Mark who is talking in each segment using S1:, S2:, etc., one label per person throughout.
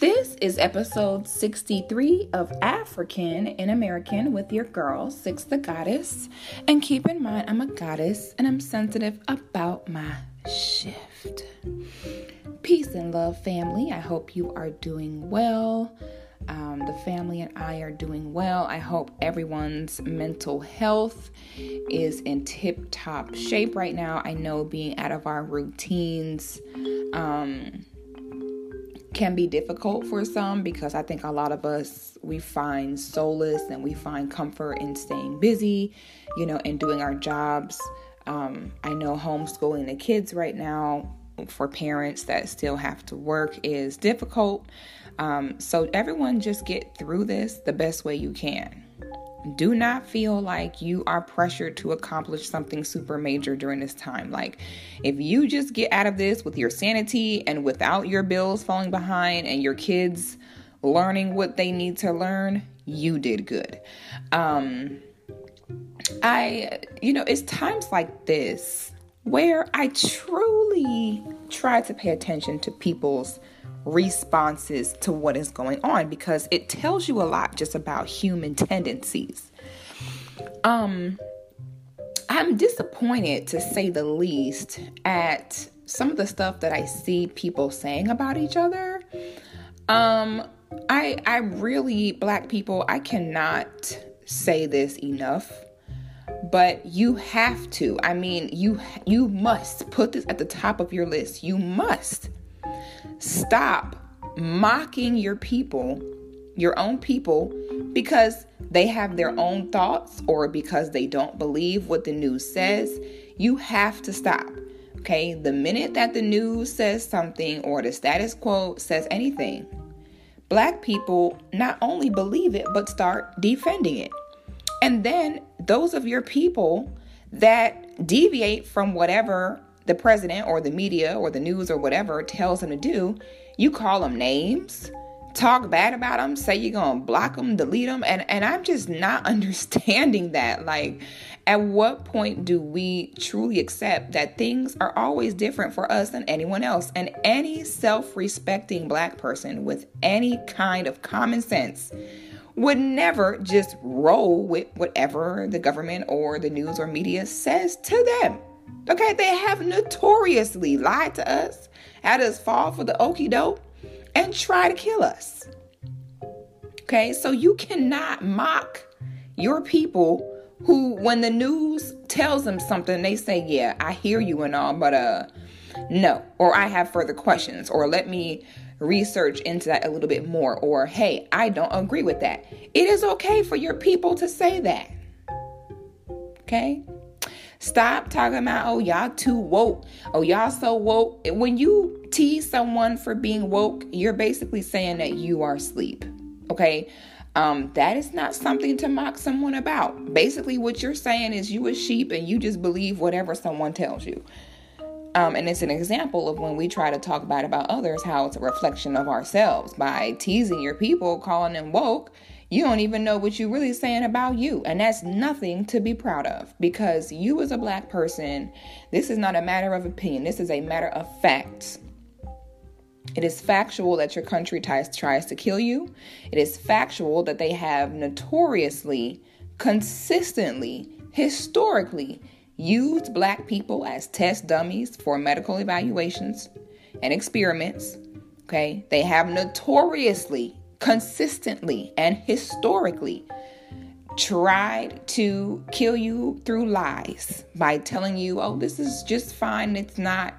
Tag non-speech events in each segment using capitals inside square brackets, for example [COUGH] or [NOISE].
S1: This is episode 63 of African and American with your girl, Six the Goddess. And keep in mind, I'm a goddess and I'm sensitive about my shift. Peace and love, family. I hope you are doing well. Um, the family and I are doing well. I hope everyone's mental health is in tip top shape right now. I know being out of our routines, um, can be difficult for some because I think a lot of us we find solace and we find comfort in staying busy, you know, and doing our jobs. Um, I know homeschooling the kids right now for parents that still have to work is difficult. Um, so everyone just get through this the best way you can. Do not feel like you are pressured to accomplish something super major during this time. Like, if you just get out of this with your sanity and without your bills falling behind and your kids learning what they need to learn, you did good. Um, I, you know, it's times like this where I truly try to pay attention to people's responses to what is going on because it tells you a lot just about human tendencies. Um I'm disappointed to say the least at some of the stuff that I see people saying about each other. Um I I really black people, I cannot say this enough but you have to i mean you you must put this at the top of your list you must Stop mocking your people, your own people, because they have their own thoughts or because they don't believe what the news says. You have to stop. Okay, the minute that the news says something or the status quo says anything, black people not only believe it, but start defending it. And then those of your people that deviate from whatever the president or the media or the news or whatever tells them to do, you call them names, talk bad about them, say you're going to block them, delete them. And, and I'm just not [LAUGHS] understanding that. Like, at what point do we truly accept that things are always different for us than anyone else? And any self respecting black person with any kind of common sense would never just roll with whatever the government or the news or media says to them. Okay, they have notoriously lied to us, had us fall for the okie doke, and try to kill us. Okay, so you cannot mock your people who, when the news tells them something, they say, Yeah, I hear you and all, but uh, no, or I have further questions, or let me research into that a little bit more, or hey, I don't agree with that. It is okay for your people to say that. Okay? Stop talking about, oh, y'all too woke. Oh, y'all so woke. When you tease someone for being woke, you're basically saying that you are asleep. Okay? Um, that is not something to mock someone about. Basically, what you're saying is you a sheep and you just believe whatever someone tells you. Um, and it's an example of when we try to talk bad about others, how it's a reflection of ourselves by teasing your people, calling them woke you don't even know what you're really saying about you. And that's nothing to be proud of because you, as a black person, this is not a matter of opinion, this is a matter of facts. It is factual that your country tries, tries to kill you. It is factual that they have notoriously, consistently, historically used black people as test dummies for medical evaluations and experiments. Okay, they have notoriously consistently and historically tried to kill you through lies by telling you, oh, this is just fine. It's not.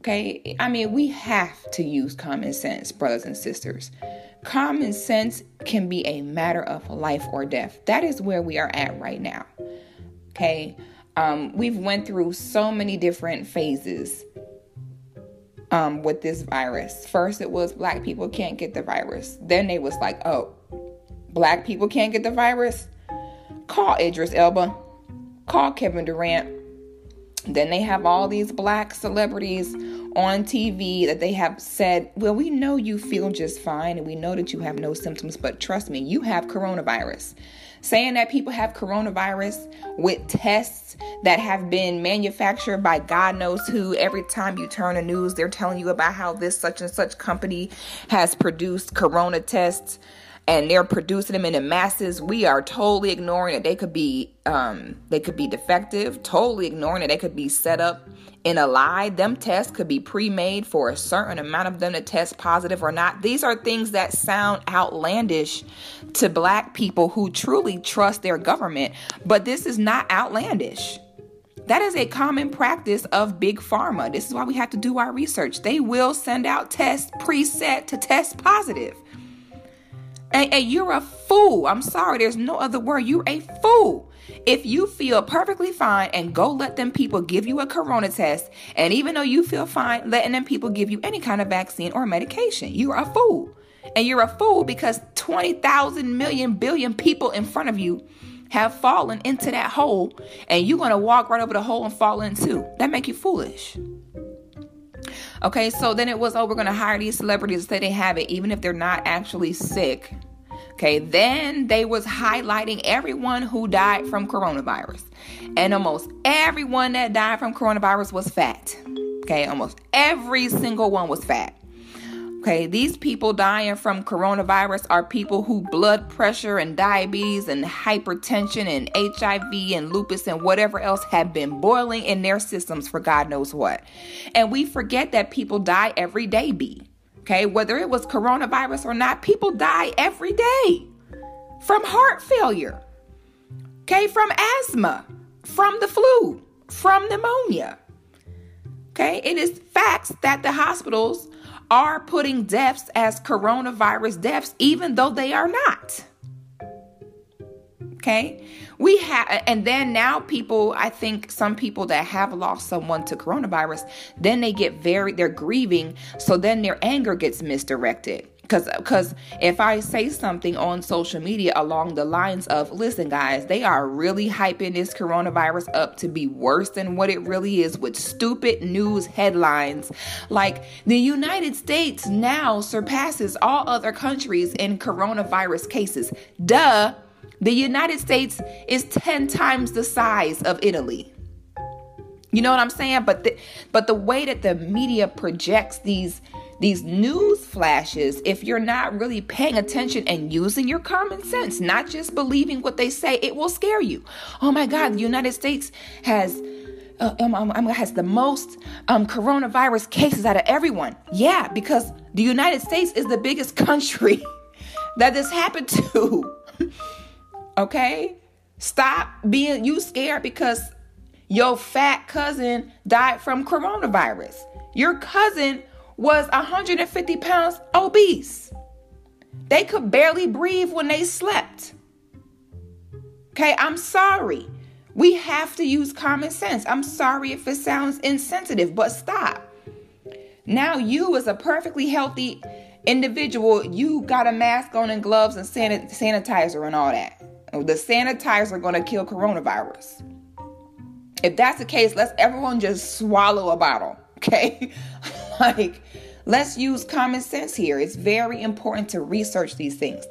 S1: Okay. I mean, we have to use common sense, brothers and sisters. Common sense can be a matter of life or death. That is where we are at right now. Okay. Um, we've went through so many different phases um, with this virus. First, it was black people can't get the virus. Then they was like, oh, black people can't get the virus. Call Idris Elba. Call Kevin Durant. Then they have all these black celebrities on TV that they have said, Well, we know you feel just fine and we know that you have no symptoms, but trust me, you have coronavirus. Saying that people have coronavirus with tests that have been manufactured by God knows who. Every time you turn the news, they're telling you about how this such and such company has produced corona tests and they're producing them in the masses. We are totally ignoring that they could be um, they could be defective, totally ignoring that they could be set up in a lie. Them tests could be pre-made for a certain amount of them to test positive or not. These are things that sound outlandish to black people who truly trust their government, but this is not outlandish. That is a common practice of big pharma. This is why we have to do our research. They will send out tests preset to test positive. And, and, you're a fool. I'm sorry, there's no other word. You're a fool. If you feel perfectly fine and go let them people give you a corona test, and even though you feel fine, letting them people give you any kind of vaccine or medication, you're a fool. And you're a fool because 20,000 million billion people in front of you have fallen into that hole, and you're going to walk right over the hole and fall in too. That make you foolish. Okay, so then it was, oh, we're going to hire these celebrities to say they have it, even if they're not actually sick. Okay, then they was highlighting everyone who died from coronavirus. And almost everyone that died from coronavirus was fat. Okay, almost every single one was fat. Okay, these people dying from coronavirus are people who blood pressure and diabetes and hypertension and HIV and lupus and whatever else have been boiling in their systems for God knows what. And we forget that people die every day, B. Okay, whether it was coronavirus or not, people die every day from heart failure. Okay, from asthma, from the flu, from pneumonia. Okay, it is facts that the hospitals are putting deaths as coronavirus deaths, even though they are not. Okay. We have, and then now people, I think some people that have lost someone to coronavirus, then they get very, they're grieving. So then their anger gets misdirected because because if i say something on social media along the lines of listen guys they are really hyping this coronavirus up to be worse than what it really is with stupid news headlines like the united states now surpasses all other countries in coronavirus cases. Duh. The united states is 10 times the size of italy. You know what i'm saying? But the, but the way that the media projects these these news flashes, if you're not really paying attention and using your common sense, not just believing what they say, it will scare you. Oh my God, the United States has. Uh, um, um, um has the most um, coronavirus cases out of everyone. Yeah, because the United States is the biggest [LAUGHS] country that this happened to. [LAUGHS] okay? Stop being you scared because your fat cousin died from coronavirus. Your cousin was 150 pounds obese. They could barely breathe when they slept. Okay, I'm sorry. We have to use common sense. I'm sorry if it sounds insensitive, but stop. Now, you, as a perfectly healthy individual, you got a mask on and gloves and sanitizer and all that. The sanitizer going to kill coronavirus. If that's the case, let's everyone just swallow a bottle, [LAUGHS] okay? Like, let's use common sense here. It's very important to research these things.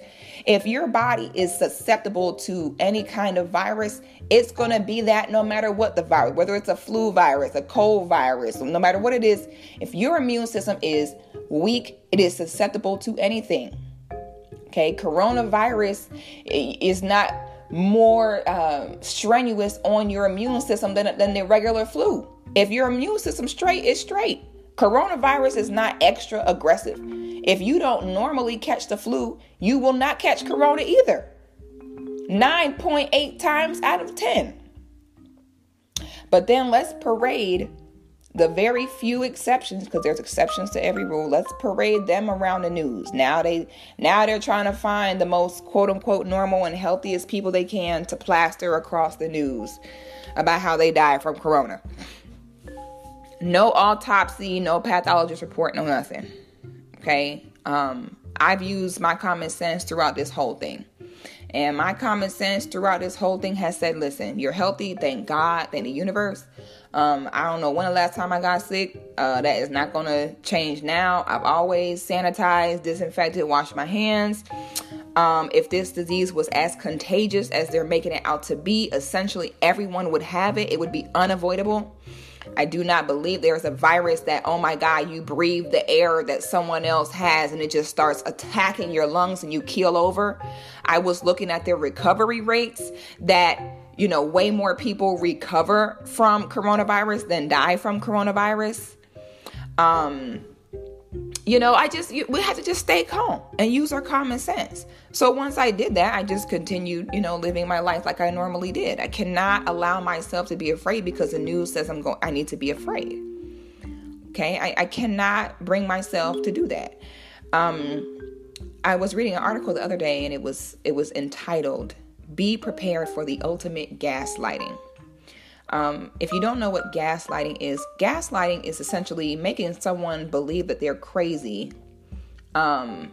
S1: If your body is susceptible to any kind of virus, it's going to be that no matter what the virus, whether it's a flu virus, a cold virus, no matter what it is, if your immune system is weak, it is susceptible to anything. Okay, coronavirus is not more uh, strenuous on your immune system than, than the regular flu. If your immune system straight, it's straight. Coronavirus is not extra aggressive. If you don't normally catch the flu, you will not catch corona either. 9.8 times out of 10. But then let's parade the very few exceptions because there's exceptions to every rule let's parade them around the news now they now they're trying to find the most quote unquote normal and healthiest people they can to plaster across the news about how they died from corona no autopsy, no pathologist report, no nothing. Okay. Um, I've used my common sense throughout this whole thing. And my common sense throughout this whole thing has said, listen, you're healthy, thank God, thank the universe. Um, I don't know when the last time I got sick. Uh, that is not gonna change now. I've always sanitized, disinfected, washed my hands. Um, if this disease was as contagious as they're making it out to be, essentially everyone would have it. It would be unavoidable. I do not believe there's a virus that, oh my God, you breathe the air that someone else has and it just starts attacking your lungs and you keel over. I was looking at their recovery rates that, you know, way more people recover from coronavirus than die from coronavirus. Um, you know, I just, we had to just stay calm and use our common sense. So once I did that, I just continued, you know, living my life like I normally did. I cannot allow myself to be afraid because the news says I'm going, I need to be afraid. Okay. I, I cannot bring myself to do that. Um, I was reading an article the other day and it was, it was entitled, Be Prepared for the Ultimate Gaslighting. Um, if you don't know what gaslighting is, gaslighting is essentially making someone believe that they're crazy um,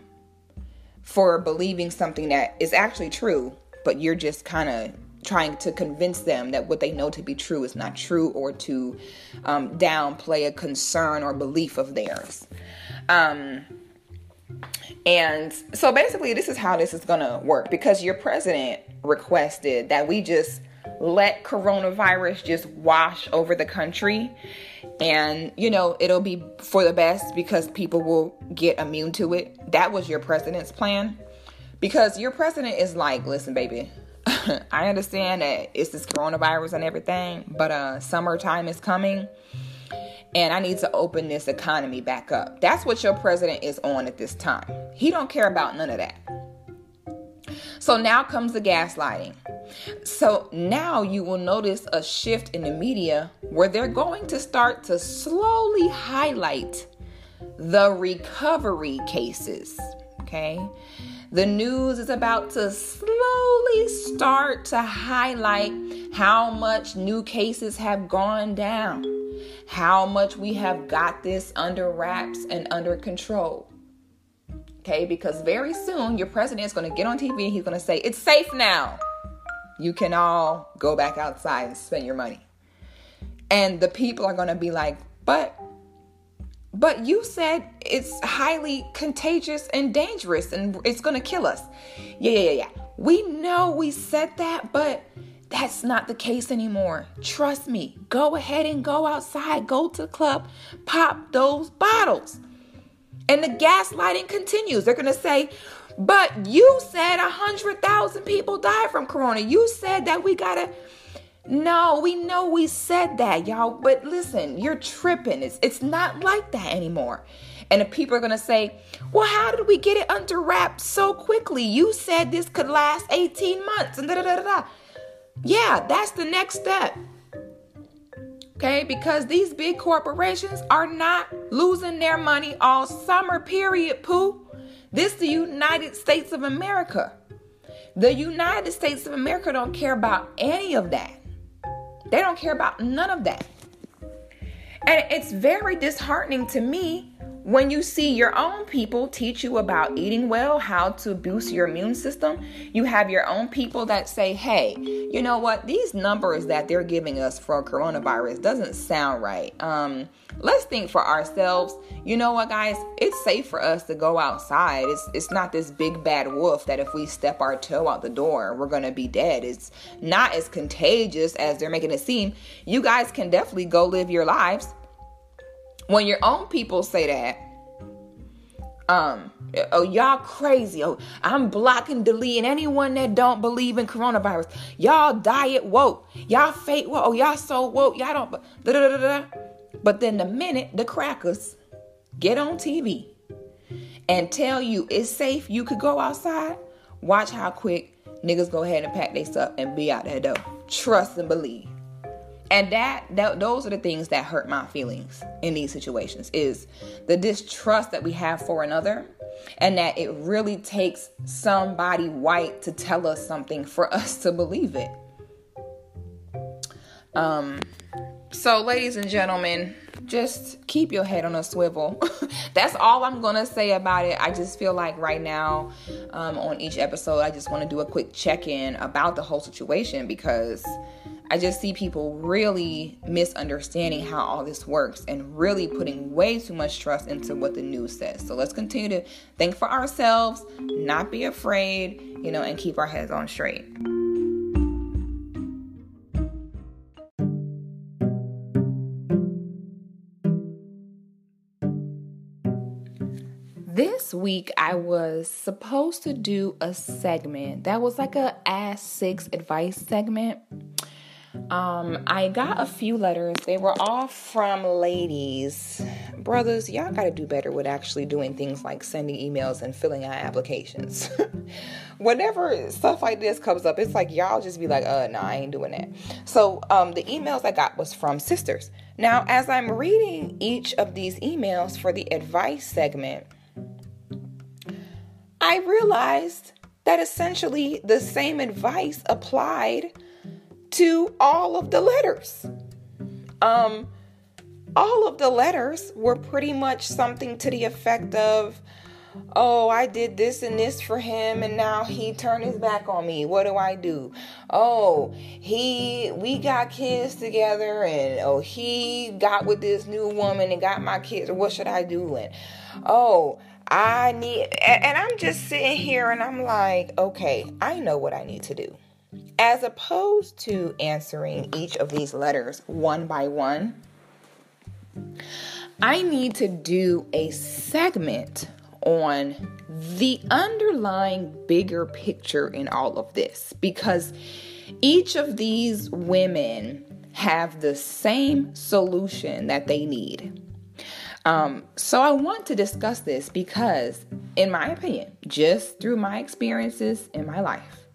S1: for believing something that is actually true, but you're just kind of trying to convince them that what they know to be true is not true or to um, downplay a concern or belief of theirs. Um, and so basically, this is how this is going to work because your president requested that we just let coronavirus just wash over the country. And you know it'll be for the best because people will get immune to it. That was your president's plan. Because your president is like listen baby [LAUGHS] i understand that it's this coronavirus and everything but uh summertime is coming and i need to open this economy back up. That's what your president is on at this time. He don't care about none of that so now comes the gaslighting so now you will notice a shift in the media where they're going to start to slowly highlight the recovery cases. Okay. The news is about to slowly start to highlight how much new cases have gone down, how much we have got this under wraps and under control. Okay, because very soon your president is going to get on TV and he's going to say, It's safe now you can all go back outside and spend your money. And the people are going to be like, but but you said it's highly contagious and dangerous and it's going to kill us. Yeah, yeah, yeah, yeah. We know we said that, but that's not the case anymore. Trust me. Go ahead and go outside, go to the club, pop those bottles. And the gaslighting continues. They're going to say, but you said a hundred thousand people died from corona. You said that we gotta. No, we know we said that, y'all. But listen, you're tripping. It's it's not like that anymore. And the people are gonna say, "Well, how did we get it under wraps so quickly? You said this could last 18 months." And da da da da. Yeah, that's the next step. Okay, because these big corporations are not losing their money all summer. Period. Pooh. This the United States of America. The United States of America don't care about any of that. They don't care about none of that. And it's very disheartening to me when you see your own people teach you about eating well, how to boost your immune system, you have your own people that say, hey, you know what? These numbers that they're giving us for coronavirus doesn't sound right. Um, let's think for ourselves. You know what, guys? It's safe for us to go outside. It's, it's not this big bad wolf that if we step our toe out the door, we're to be dead. It's not as contagious as they're making it seem. You guys can definitely go live your lives when your own people say that, um, oh y'all crazy. Oh, I'm blocking, deleting anyone that don't believe in coronavirus. Y'all diet woke. Y'all fake woke. Oh, y'all so woke. Y'all don't. Da, da, da, but then the minute the crackers get on TV and tell you it's safe, you could go outside. Watch how quick niggas go ahead and pack their stuff and be out that door. Trust and believe and that, that those are the things that hurt my feelings in these situations is the distrust that we have for another and that it really takes somebody white to tell us something for [LAUGHS] us to believe it. Um so ladies and gentlemen just keep your head on a swivel [LAUGHS] that's all i'm gonna say about it i just feel like right now um, on each episode i just want to do a quick check-in about the whole situation because I just see people really misunderstanding how all this works and really putting way too much trust into what the news says. So let's continue to think for ourselves, not be afraid, you know, and keep our heads on straight. This week I was supposed to do a segment that was like a Ask Six advice segment. Um, I got a few letters. They were all from ladies. Brothers, y'all gotta do better with actually doing things like sending emails and filling out applications. [LAUGHS] Whenever stuff like this comes up, it's like y'all just be like, uh, no, I ain't doing that. So um, the emails I got was from sisters. Now, as I'm reading each of these emails for the advice segment, I realized that essentially the same advice applied to all of the letters. Um, all of the letters were pretty much something to the effect of, Oh, I did this and this for him and now he turned his back on me. What do I do? Oh, he we got kids together and oh, he got with this new woman and got my kids. What should I do? And oh, I need and, I'm just sitting here and I'm like, okay, I know what I need to do. As opposed to answering each of these letters one by one, I need to do a segment on the underlying bigger picture in all of this because each of these women have the same solution that they need. Um, so I want to discuss this because, in my opinion, just through my experiences in my life,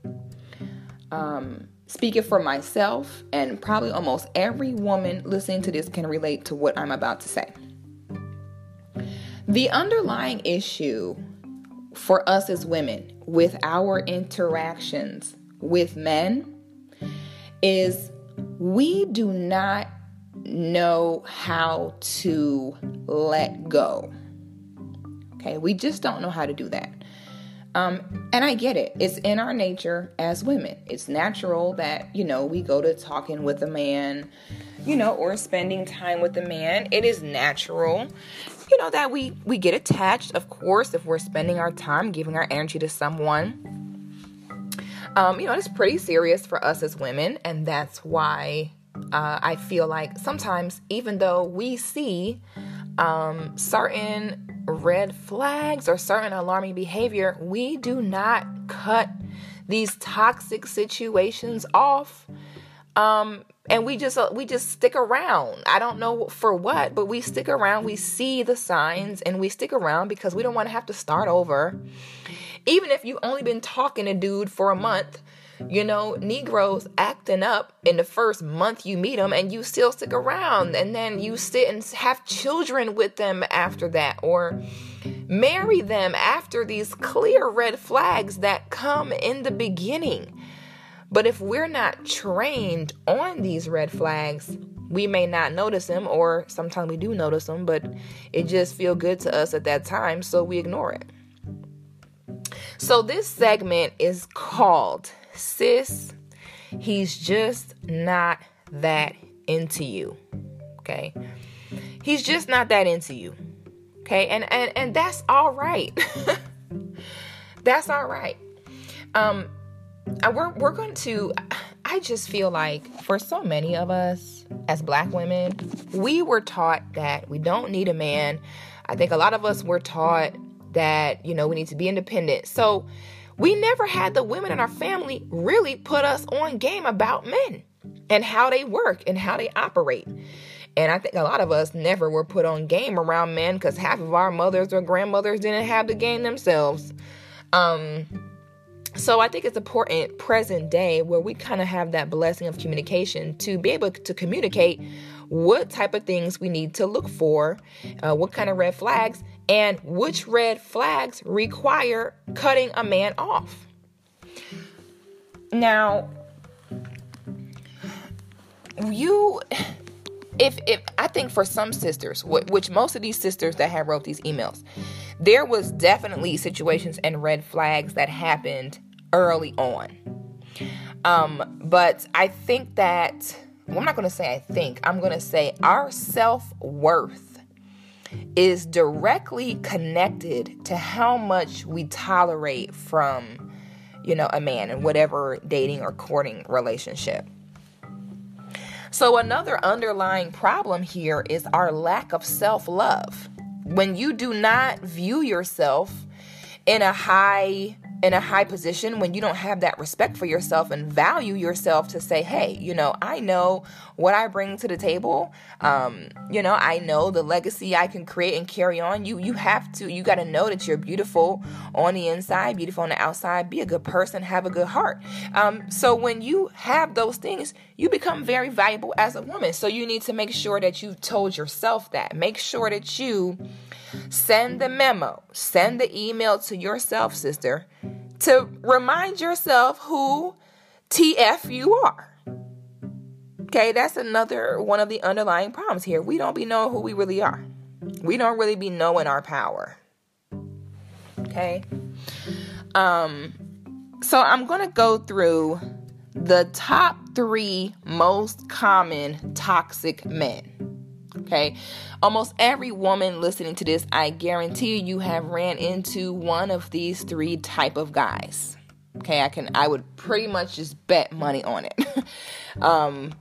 S1: um, speaking for myself, and probably almost every woman listening to this can relate to what I'm about to say. The underlying issue for us as women with our interactions with men is we do not know how to let go. Okay, we just don't know how to do that. Um, and I get it. It's in our nature as women. It's natural that, you know, we go to talking with a man, you know, or spending time with a man. It is natural, you know, that we we get attached, of course, if we're spending our time giving our energy to someone. Um, you know, it's pretty serious for us as women, and that's why uh, I feel like sometimes, even though we see um, certain red flags or certain alarming behavior, we do not cut these toxic situations off. Um, and we just uh, we just stick around. I don't know for what, but we stick around. We see the signs and we stick around because we don't want to have to start over. Even if you've only been talking to dude for a month, you know, Negroes acting up in the first month you meet them and you still stick around and then you sit and have children with them after that or marry them after these clear red flags that come in the beginning. But if we're not trained on these red flags, we may not notice them or sometimes we do notice them, but it just feel good to us at that time, so we ignore it. So this segment is called sis, he's just not that into you. Okay? He's just not that into you. Okay? And and and that's all right. [LAUGHS] that's all right. Um we're we're going to I just feel like for so many of us as black women, we were taught that we don't need a man. I think a lot of us were taught that, you know, we need to be independent. So we never had the women in our family really put us on game about men and how they work and how they operate. And I think a lot of us never were put on game around men because half of our mothers or grandmothers didn't have the game themselves. Um, so I think it's important present day where we kind of have that blessing of communication to be able to communicate what type of things we need to look for, uh, what kind of red flags, and which red flags require cutting a man off. Now, you if if I think for some sisters, which most of these sisters that have wrote these emails, there was definitely situations and red flags that happened early on. Um, but I think that, well, I'm not going to say I think, I'm going to say our self worth is directly connected to how much we tolerate from, you know, a man in whatever dating or courting relationship. So, another underlying problem here is our lack of self love. When you do not view yourself in a high in a high position when you don't have that respect for yourself and value yourself to say, hey, you know, I know what I bring to the table. Um, you know, I know the legacy I can create and carry on. You you have to you got to know that you're beautiful on the inside, beautiful on the outside. Be a good person, have a good heart. Um, so when you have those things, you become very valuable as a woman. So you need to make sure that you've told yourself that. Make sure that you send the memo, send the email to yourself, sister to remind yourself who TF you are. Okay, that's another one of the underlying problems here. We don't be knowing who we really are. We don't really be knowing our power. Okay? Um so I'm going to go through the top 3 most common toxic men. Okay. Almost every woman listening to this, I guarantee you have ran into one of these three type of guys. Okay, I can I would pretty much just bet money on it. [LAUGHS] um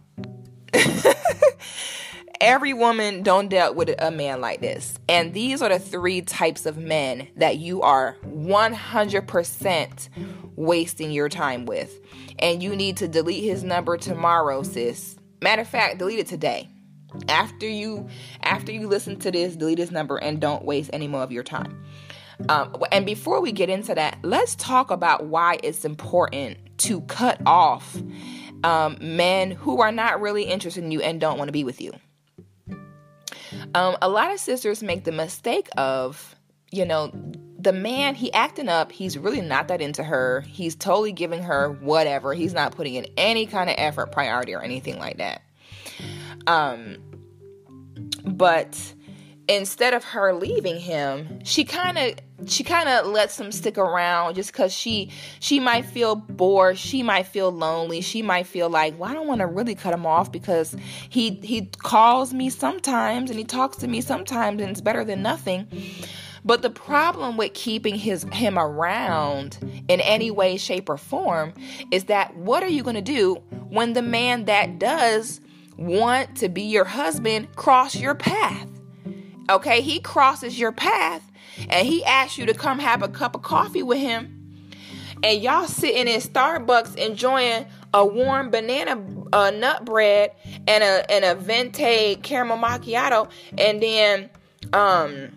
S1: [LAUGHS] every woman don't dealt with a man like this. And these are the three types of men that you are 100% wasting your time with. And you need to delete his number tomorrow, sis. Matter of fact, delete it today after you after you listen to this delete his number and don't waste any more of your time um, and before we get into that let's talk about why it's important to cut off um, men who are not really interested in you and don't want to be with you. Um, a lot of sisters make the mistake of you know the man he acting up he's really not that into her he's totally giving her whatever he's not putting in any kind of effort priority or anything like that. Um, but instead of her leaving him, she kind of she kind of lets him stick around just because she she might feel bored she might feel lonely she might feel like well i don't want to really cut him off because he he calls me sometimes and he talks to me sometimes and it's better than nothing but the problem with keeping his him around in any way shape or form is that what are you going to do when the man that does want to be your husband cross your path. Okay, he crosses your path and he asks you to come have a cup of coffee with him. And y'all sitting in Starbucks enjoying a warm banana uh, nut bread and a and a venti caramel macchiato and then um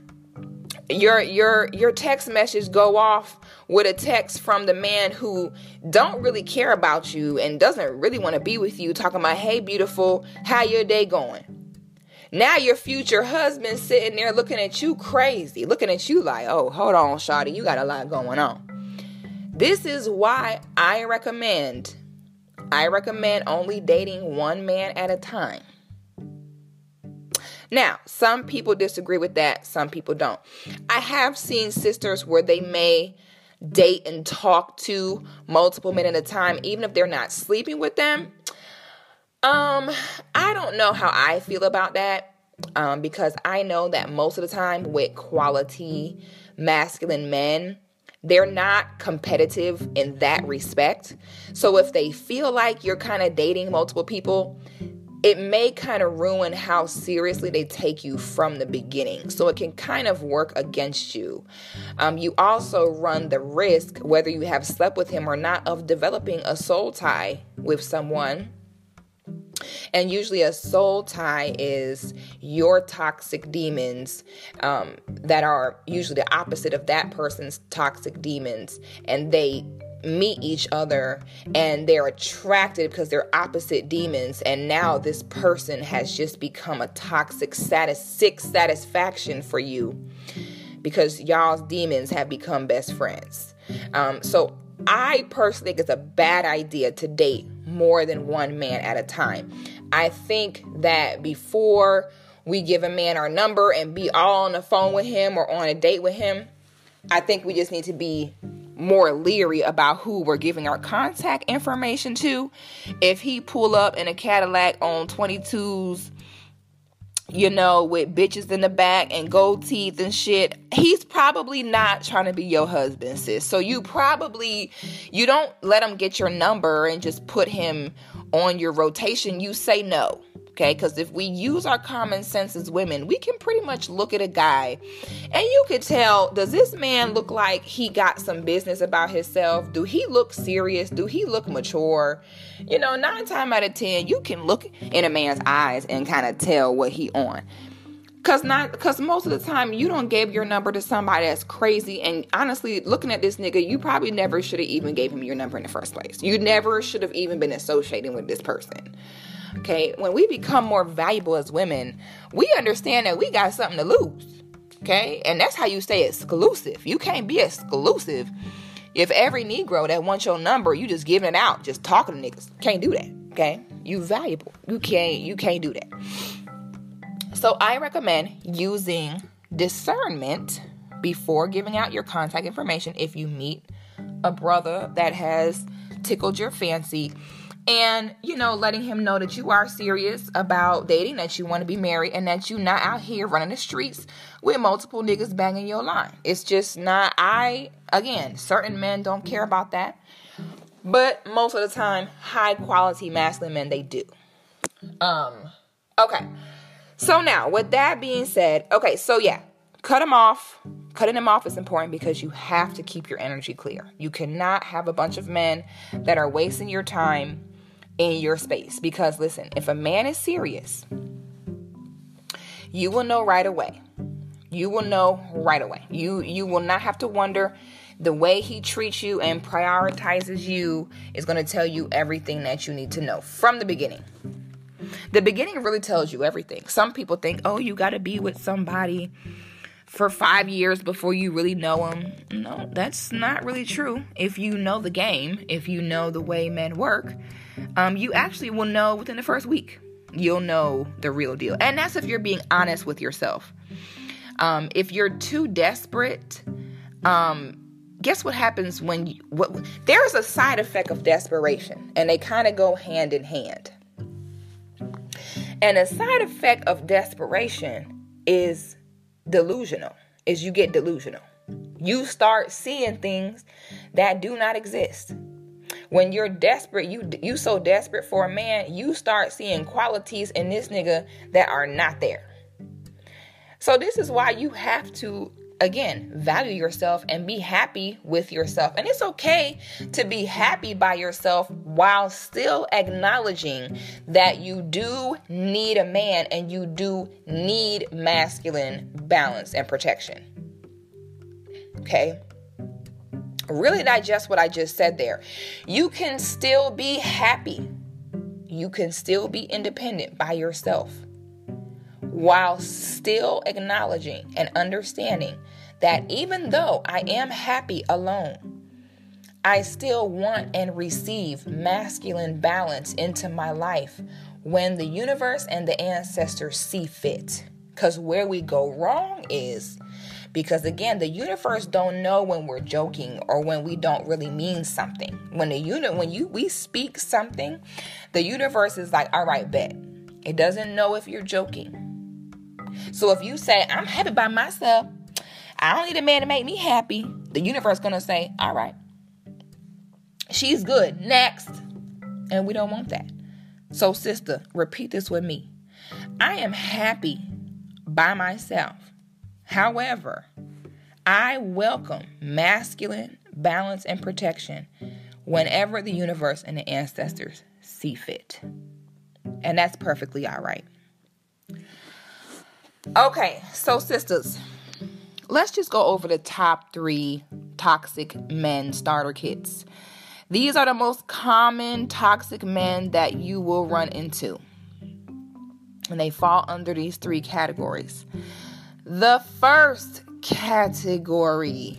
S1: your your your text message go off with a text from the man who don't really care about you and doesn't really want to be with you talking about hey beautiful how your day going now your future husband sitting there looking at you crazy looking at you like oh hold on shawty you got a lot going on this is why i recommend i recommend only dating one man at a time now, some people disagree with that, some people don't. I have seen sisters where they may date and talk to multiple men at a time, even if they're not sleeping with them. Um, I don't know how I feel about that. Um, because I know that most of the time with quality masculine men, they're not competitive in that respect. So if they feel like you're kind of dating multiple people, it may kind of ruin how seriously they take you from the beginning. So it can kind of work against you. Um, you also run the risk, whether you have slept with him or not, of developing a soul tie with someone. And usually, a soul tie is your toxic demons um, that are usually the opposite of that person's toxic demons, and they meet each other and they're attracted because they're opposite demons. And now this person has just become a toxic satis- sick satisfaction for you because y'all's demons have become best friends. Um, so i personally think it's a bad idea to date more than one man at a time i think that before we give a man our number and be all on the phone with him or on a date with him i think we just need to be more leery about who we're giving our contact information to. If he pull up in a Cadillac on 22s, you know, with bitches in the back and gold teeth and shit, he's probably not trying to be your husband, sis. So you probably you don't let him get your number and just put him on your rotation. You say no. Okay, because if we use our common sense as women, we can pretty much look at a guy and you could tell does this man look like he got some business about himself? Do he look serious? Do he look mature? You know, nine times out of ten, you can look in a man's eyes and kind of tell what he on. Cause not cause most of the time you don't give your number to somebody that's crazy and honestly looking at this nigga, you probably never should have even gave him your number in the first place. You never should have even been associating with this person. Okay, when we become more valuable as women, we understand that we got something to lose. Okay, and that's how you stay exclusive. You can't be exclusive if every Negro that wants your number, you just giving it out, just talking to niggas. Can't do that. Okay, you valuable. You can't. You can't do that. So I recommend using discernment before giving out your contact information if you meet a brother that has tickled your fancy and you know letting him know that you are serious about dating that you want to be married and that you're not out here running the streets with multiple niggas banging your line. It's just not i again certain men don't care about that. But most of the time high quality masculine men they do. Um okay. So now with that being said okay so yeah cut him off. Cutting him off is important because you have to keep your energy clear. You cannot have a bunch of men that are wasting your time in your space. Because listen, if a man is serious, you will know right away. You will know right away. You you will not have to wonder the way he treats you and prioritizes you is going to tell you everything that you need to know from the beginning. The beginning really tells you everything. Some people think, "Oh, you got to be with somebody for 5 years before you really know them." No, that's not really true. If you know the game, if you know the way men work, um, you actually will know within the first week. You'll know the real deal. And that's if you're being honest with yourself. Um, if you're too desperate, um, guess what happens when you, what there's a side effect of desperation and they kind of go hand in hand. And a side effect of desperation is delusional. Is you get delusional. You start seeing things that do not exist. When you're desperate, you you so desperate for a man, you start seeing qualities in this nigga that are not there. So this is why you have to again value yourself and be happy with yourself. And it's okay to be happy by yourself while still acknowledging that you do need a man and you do need masculine balance and protection. Okay? Really digest what I just said there. You can still be happy. You can still be independent by yourself while still acknowledging and understanding that even though I am happy alone, I still want and receive masculine balance into my life when the universe and the ancestors see fit. Because where we go wrong is because mm-hmm. again the universe don't know when we're joking or when we don't really mean something. When the unit when you we speak something the universe is like all right bet. It doesn't know if you're joking. So if you say i'm happy by myself. I don't need a man to make me happy the universe gonna say all right. She's good. Next. And we don't want that. So sister repeat this with me. I am happy by myself However, I welcome masculine balance and protection whenever the universe and the ancestors see fit. And that's perfectly all right. Okay, so sisters, let's just go over the top three toxic men starter kits. These are the most common toxic men that you will run into. And they fall under these three categories. The first category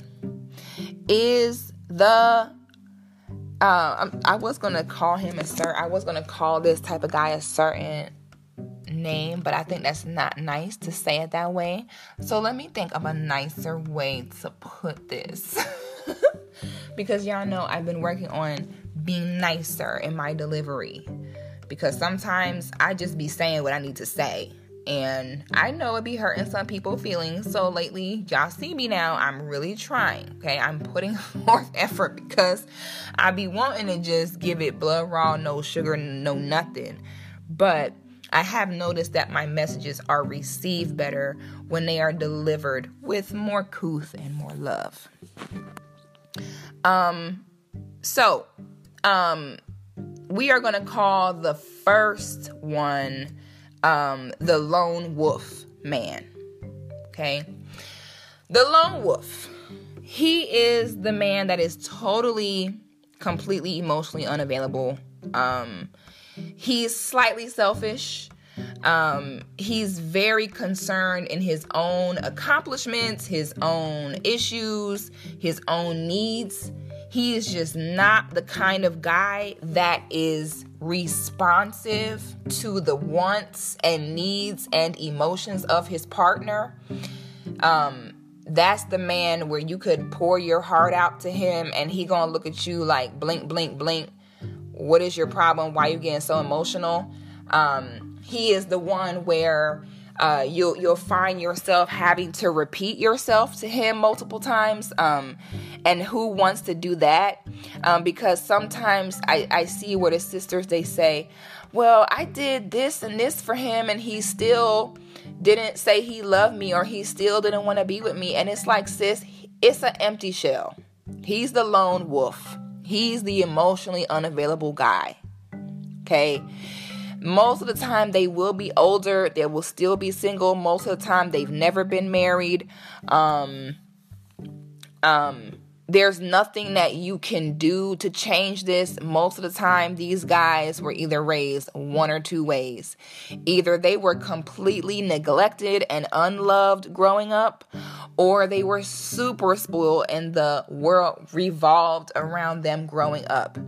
S1: is the uh, I was gonna call him a certain. I was gonna call this type of guy a certain name, but I think that's not nice to say it that way. So let me think of a nicer way to put this. [LAUGHS] because y'all know I've been working on being nicer in my delivery because sometimes I just be saying what I need to say. And I know it be hurting some people feelings. So lately, y'all see me now. I'm really trying. Okay. I'm putting [LAUGHS] forth effort because I be wanting to just give it blood raw, no sugar, no nothing. But I have noticed that my messages are received better when they are delivered with more couth and more love. Um, so, um, we are going to call the first one um, the lone wolf man. Okay. The lone wolf. He is the man that is totally, completely emotionally unavailable. Um, He's slightly selfish. Um, he's very concerned in his own accomplishments, his own issues, his own needs. He is just not the kind of guy that is responsive to the wants and needs and emotions of his partner. Um, that's the man where you could pour your heart out to him and he gonna look at you like blink, blink, blink what is your problem? Why are you getting so emotional? Um, he is the one where uh, you'll you'll find yourself having to repeat yourself to him multiple times. Um, and who wants to do that? Um, because sometimes I, I see where the sisters they say, "Well, I did this and this for him, and he still didn't say he loved me, or he still didn't want to be with me." And it's like, sis, it's an empty shell. He's the lone wolf. He's the emotionally unavailable guy. Okay. Most of the time, they will be older. They will still be single. Most of the time, they've never been married. Um, um, there's nothing that you can do to change this. Most of the time, these guys were either raised one or two ways. Either they were completely neglected and unloved growing up, or they were super spoiled and the world revolved around them growing up.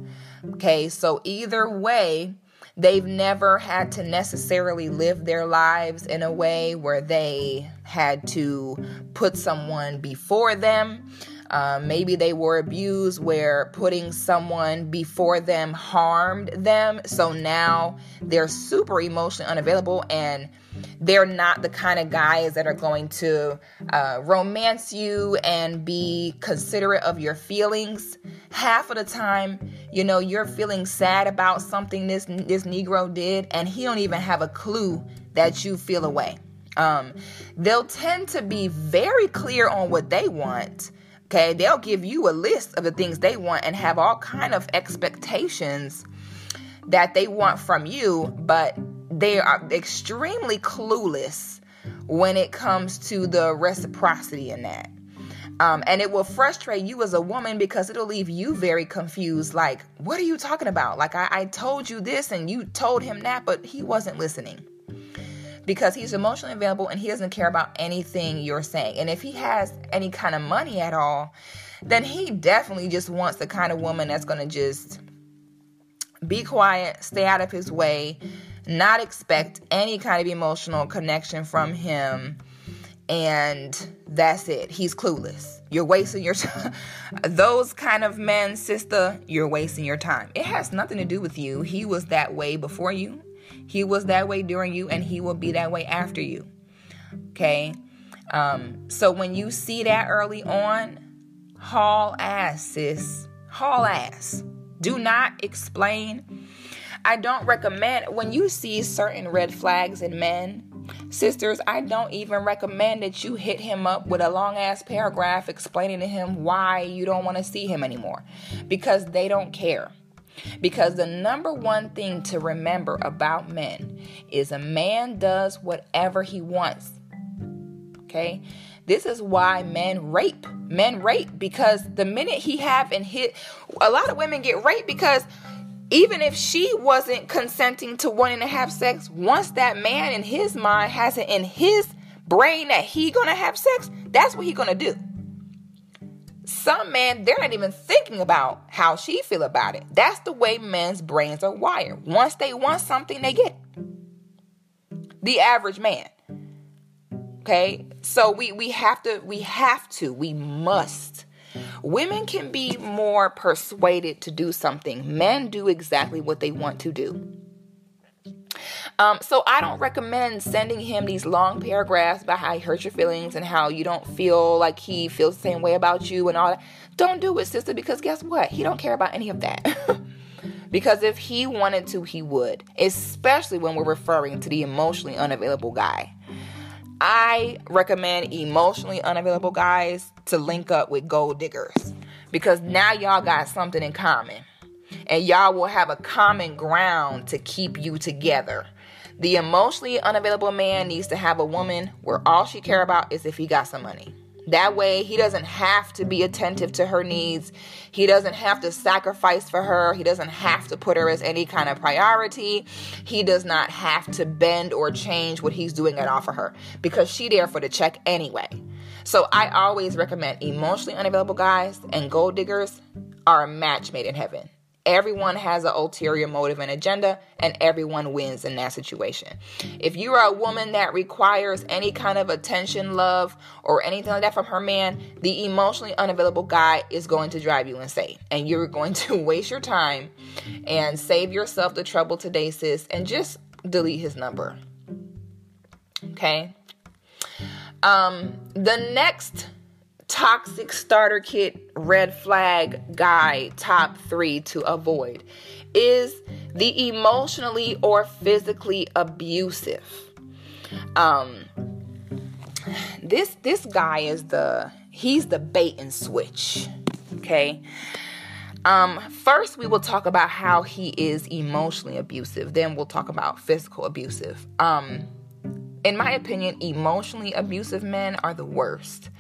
S1: Okay, so either way, they've never had to necessarily live their lives in a way where they had to put someone before them. Um, maybe they were abused where putting someone before them harmed them. So now they're super emotionally unavailable and they're not the kind of guys that are going to uh, romance you and be considerate of your feelings. Half of the time, you know, you're feeling sad about something this this Negro did, and he don't even have a clue that you feel away. Um, they'll tend to be very clear on what they want. Okay, they'll give you a list of the things they want and have all kind of expectations that they want from you, but they are extremely clueless when it comes to the reciprocity in that. Um, and it will frustrate you as a woman because it'll leave you very confused. Like, what are you talking about? Like, I, I told you this and you told him that, but he wasn't listening because he's emotionally available and he doesn't care about anything you're saying. And if he has any kind of money at all, then he definitely just wants the kind of woman that's going to just be quiet, stay out of his way, not expect any kind of emotional connection from him. And that's it. He's clueless. You're wasting your [LAUGHS] time. Those kind of men, sister, you're wasting your time. It has nothing to do with you. He was that way before you, he was that way during you, and he will be that way after you. Okay? Um, so when you see that early on, haul ass, sis. Haul ass. Do not explain I don't recommend when you see certain red flags in men, sisters, I don't even recommend that you hit him up with a long ass paragraph explaining to him why you don't want to see him anymore because they don't care. Because the number one thing to remember about men is a man does whatever he wants. Okay? This is why men rape. Men rape because the minute he have and hit a lot of women get raped because even if she wasn't consenting to wanting to have sex, once that man in his mind has it in his brain that he gonna have sex, that's what he gonna do. Some men, they're not even thinking about how she feel about it. That's the way men's brains are wired. Once they want something, they get it. The average man. Okay? So we we have to we have to we must Women can be more persuaded to do something. Men do exactly what they want to do. Um, so I don't recommend sending him these long paragraphs about how he hurt your feelings and how you don't feel like he feels the same way about you and all that. Don't do it, sister, because guess what? He don't care about any of that. [LAUGHS] because if he wanted to, he would, especially when we're referring to the emotionally unavailable guy. I recommend emotionally unavailable guys to link up with gold diggers because now y'all got something in common and y'all will have a common ground to keep you together. The emotionally unavailable man needs to have a woman where all she care about is if he got some money. That way, he doesn't have to be attentive to her needs. He doesn't have to sacrifice for her. He doesn't have to put her as any kind of priority. He does not have to bend or change what he's doing at all for her because she there for the check anyway. So I always recommend emotionally unavailable guys and gold diggers are a match made in heaven. Everyone has an ulterior motive and agenda, and everyone wins in that situation. If you are a woman that requires any kind of attention, love, or anything like that from her man, the emotionally unavailable guy is going to drive you insane. And you're going to [LAUGHS] waste your time and save yourself the trouble today, sis, and just delete his number. Okay? Um, the next toxic starter kit red flag guy top three to avoid is the emotionally or physically abusive. Um this this guy is the he's the bait and switch okay? Um first we will talk about how he is emotionally abusive then we'll talk about physical abusive. Um in my opinion emotionally abusive men are the worst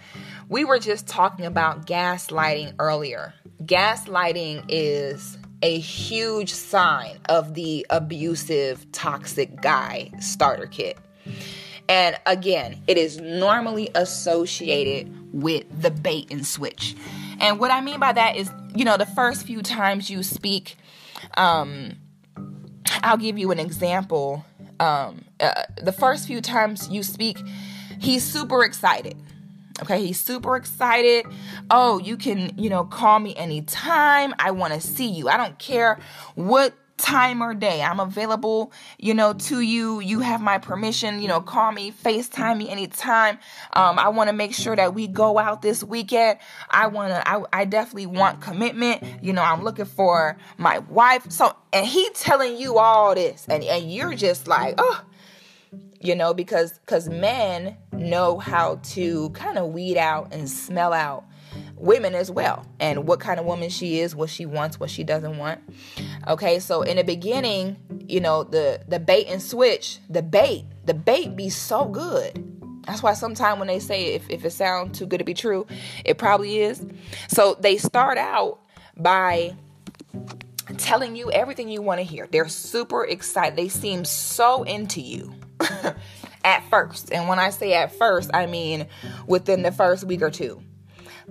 S1: we were just talking about gaslighting earlier. Gaslighting is a huge sign of the abusive, toxic guy starter kit. And again, it is normally associated with the bait and switch. And what I mean by that is, you know, the first few times you speak, um, I'll give you an example. Um, uh, the first few times you speak, he's super excited. Okay, he's super excited. Oh, you can, you know, call me anytime. I want to see you. I don't care what time or day. I'm available, you know, to you. You have my permission, you know, call me, FaceTime me anytime. Um, I want to make sure that we go out this weekend. I want to, I, I definitely want commitment. You know, I'm looking for my wife. So, and he telling you all this and, and you're just like, oh, you know because because men know how to kind of weed out and smell out women as well and what kind of woman she is what she wants what she doesn't want. Okay so in the beginning you know the the bait and switch the bait the bait be so good. That's why sometimes when they say if, if it sounds too good to be true it probably is. So they start out by telling you everything you want to hear. They're super excited. They seem so into you [LAUGHS] at first. And when I say at first, I mean within the first week or two.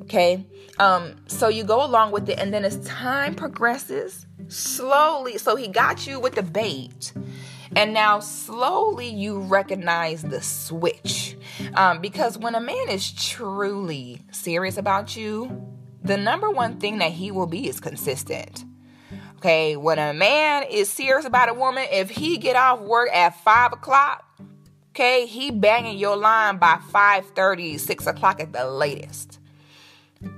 S1: Okay? Um, so you go along with it, and then as time progresses, slowly, so he got you with the bait. And now slowly you recognize the switch. Um, because when a man is truly serious about you, the number one thing that he will be is consistent. Okay, when a man is serious about a woman, if he get off work at five o'clock, okay, he banging your line by 5 30, 6 o'clock at the latest.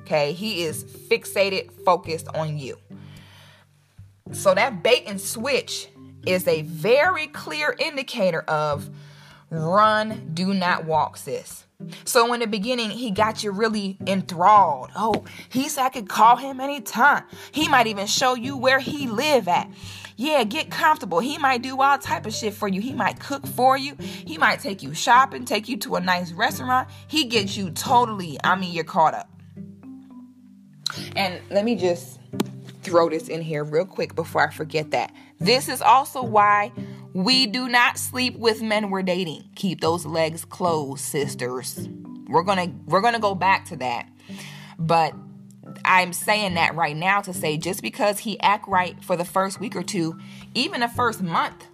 S1: Okay, he is fixated, focused on you. So that bait and switch is a very clear indicator of run, do not walk, sis. So in the beginning, he got you really enthralled. Oh, he said I could call him anytime. He might even show you where he live at. Yeah, get comfortable. He might do all type of shit for you. He might cook for you. He might take you shopping, take you to a nice restaurant. He gets you totally, I mean, you're caught up. And let me just throw this in here real quick before I forget that. This is also why we do not sleep with men we're dating. Keep those legs closed, sisters. We're going to we're going to go back to that. But I'm saying that right now to say just because he act right for the first week or two, even the first month,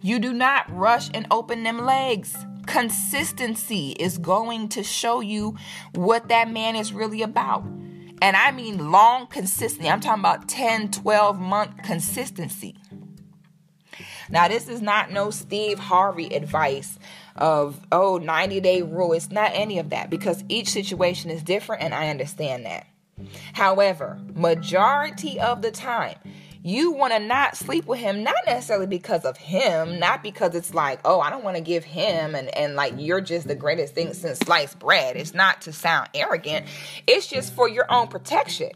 S1: you do not rush and open them legs. Consistency is going to show you what that man is really about. And I mean long consistency. I'm talking about 10, 12 month consistency. Now, this is not no Steve Harvey advice of, oh, 90 day rule. It's not any of that because each situation is different and I understand that. However, majority of the time, you want to not sleep with him not necessarily because of him not because it's like oh i don't want to give him and and like you're just the greatest thing since sliced bread it's not to sound arrogant it's just for your own protection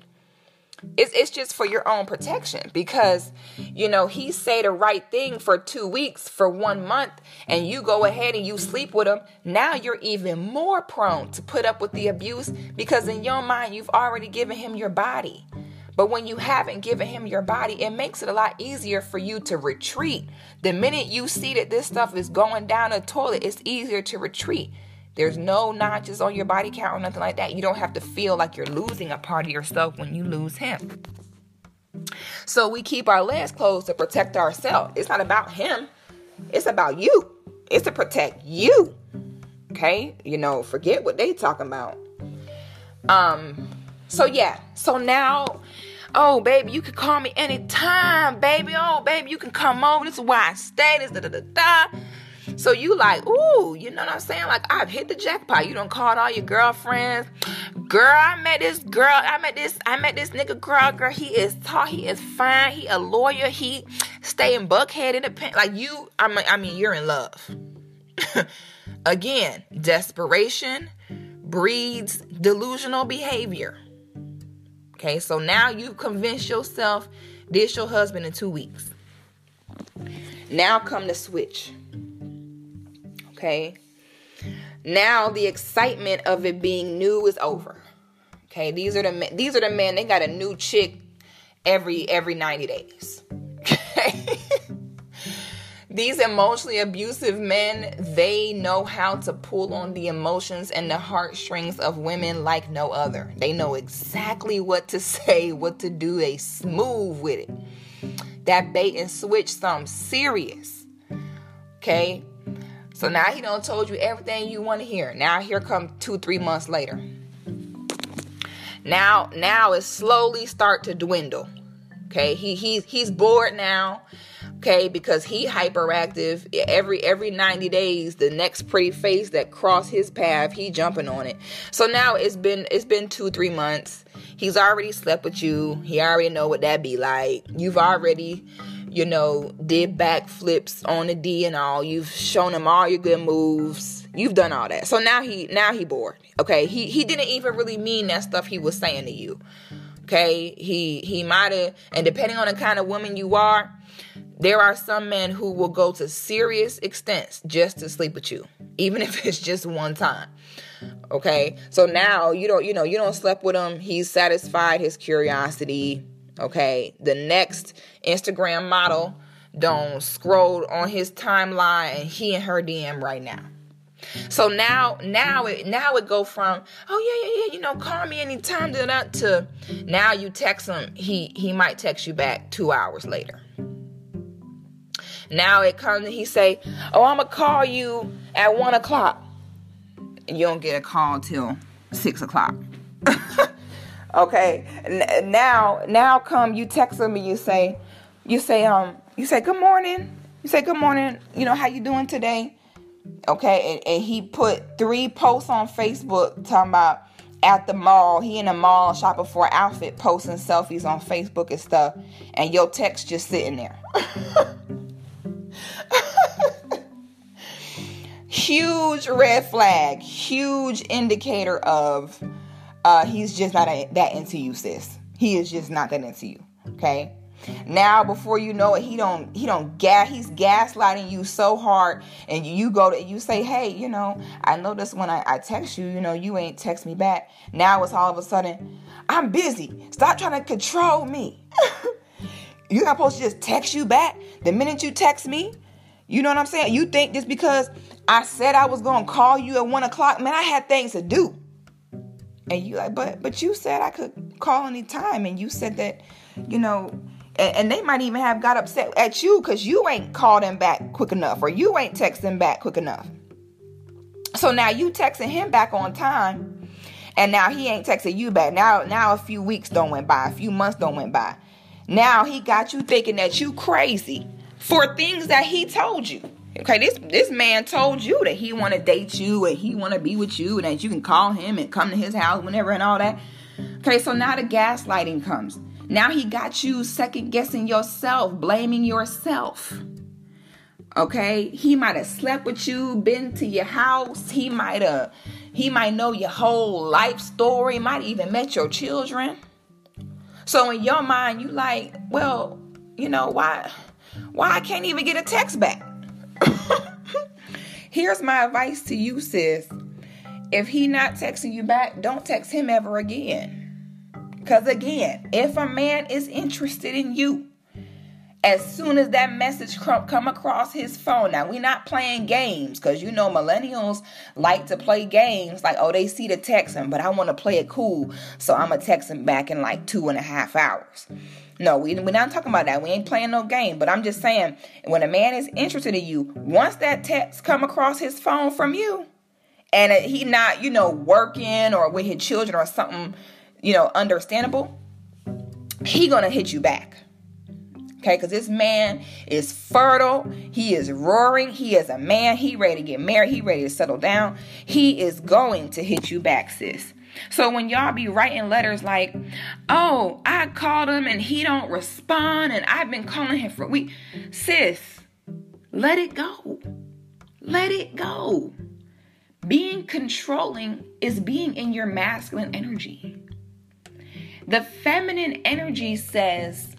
S1: it's, it's just for your own protection because you know he say the right thing for two weeks for one month and you go ahead and you sleep with him now you're even more prone to put up with the abuse because in your mind you've already given him your body but when you haven't given him your body, it makes it a lot easier for you to retreat. The minute you see that this stuff is going down the toilet, it's easier to retreat. There's no notches on your body count or nothing like that. You don't have to feel like you're losing a part of yourself when you lose him. So we keep our legs closed to protect ourselves. It's not about him, it's about you. It's to protect you. Okay? You know, forget what they talking about. Um so yeah, so now, oh baby, you can call me anytime, baby. Oh baby, you can come over. This is why I stay. This da da da da. So you like, ooh, you know what I'm saying? Like I've hit the jackpot. You don't call all your girlfriends. Girl, I met this girl. I met this. I met this nigga girl. Girl, he is tall. He is fine. He a lawyer. He stay in Buckhead Independent. Like you, I mean, I mean, you're in love. [LAUGHS] Again, desperation breeds delusional behavior. Okay, so now you've convinced yourself this your husband in two weeks. Now come the switch. Okay. Now the excitement of it being new is over. Okay, these are the men, these are the men. They got a new chick every every 90 days. Okay. [LAUGHS] These emotionally abusive men, they know how to pull on the emotions and the heartstrings of women like no other. They know exactly what to [LAUGHS] say, what to do. They smooth with it. That bait and switch some serious. Okay? So now he don't told you everything you want to hear. Now here come two, three months later. Now, now it slowly start to dwindle. Okay, he he's he's bored now okay because he hyperactive every every 90 days the next pretty face that cross his path he jumping on it so now it's been it's been two three months he's already slept with you he already know what that be like you've already you know did backflips on the d and all you've shown him all your good moves you've done all that so now he now he bored okay he he didn't even really mean that stuff he was saying to you okay he he might have and depending on the kind of woman you are there are some men who will go to serious extents just to sleep with you, even if [LAUGHS] it's just one time. Okay? So now you don't, you know, you don't slept with him. He's satisfied his curiosity. Okay? The next Instagram model don't scroll on his timeline and he and her DM right now. So now, now it now it go from oh yeah yeah yeah you know call me anytime to that to now you text him he he might text you back two hours later. Now it comes he say, "Oh, I'm gonna call you at one o'clock." And you don't get a call till six o'clock. [LAUGHS] okay. N- now, now come you text him and you say, you say, um, you say good morning. You say good morning. You know how you doing today? Okay, and, and he put three posts on Facebook talking about at the mall. He in the mall shopping for an outfit, posting selfies on Facebook and stuff, and your text just sitting there. [LAUGHS] huge red flag, huge indicator of uh, he's just not a, that into you, sis. He is just not that into you. Okay. Now, before you know it, he don't he don't gas he's gaslighting you so hard, and you go to you say, hey, you know, I noticed when I, I text you, you know, you ain't text me back. Now it's all of a sudden, I'm busy. Stop trying to control me. [LAUGHS] You're not supposed to just text you back the minute you text me. You know what I'm saying? You think just because I said I was gonna call you at one o'clock, man, I had things to do. And you like, but but you said I could call anytime, and you said that, you know, and, and they might even have got upset at you because you ain't called them back quick enough, or you ain't texting back quick enough. So now you texting him back on time, And now he ain't texting you back. Now, now a few weeks don't went by, a few months don't went by. Now he got you thinking that you crazy for things that he told you. Okay, this this man told you that he want to date you and he want to be with you and that you can call him and come to his house whenever and all that. Okay, so now the gaslighting comes. Now he got you second guessing yourself, blaming yourself. Okay, he might have slept with you, been to your house. He might have, he might know your whole life story. Might even met your children. So in your mind, you like, well, you know why, why I can't even get a text back. Here's my advice to you, sis. If he not texting you back, don't text him ever again. Because again, if a man is interested in you, as soon as that message come across his phone now we not playing games because you know millennials like to play games like oh they see the text him but i want to play it cool so i'm gonna text him back in like two and a half hours no we, we're not talking about that we ain't playing no game but i'm just saying when a man is interested in you once that text come across his phone from you and he not you know working or with his children or something you know understandable he gonna hit you back Okay, because this man is fertile. He is roaring. He is a man. He ready to get married. He ready to settle down. He is going to hit you back, sis. So when y'all be writing letters like, "Oh, I called him and he don't respond, and I've been calling him for a week," sis, let it go. Let it go. Being controlling is being in your masculine energy. The feminine energy says,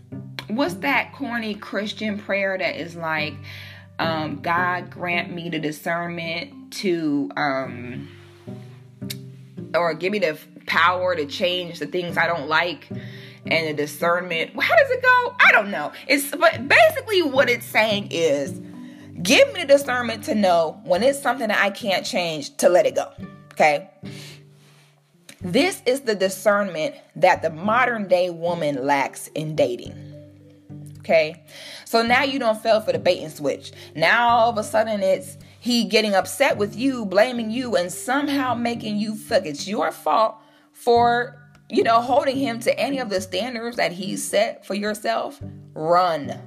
S1: what's that corny Christian prayer that is like, um, God grant me the discernment to, um, or give me the power to change the things I don't like and the discernment. How does it go? I don't know. It's but basically what it's saying is give me the discernment to know when it's something that I can't change to let it go. Okay? This is the discernment that the modern day woman lacks in dating. Okay. So now you don't fell for the bait and switch. Now all of a sudden it's he getting upset with you, blaming you, and somehow making you feel it's your fault for, you know, holding him to any of the standards that he set for yourself. Run.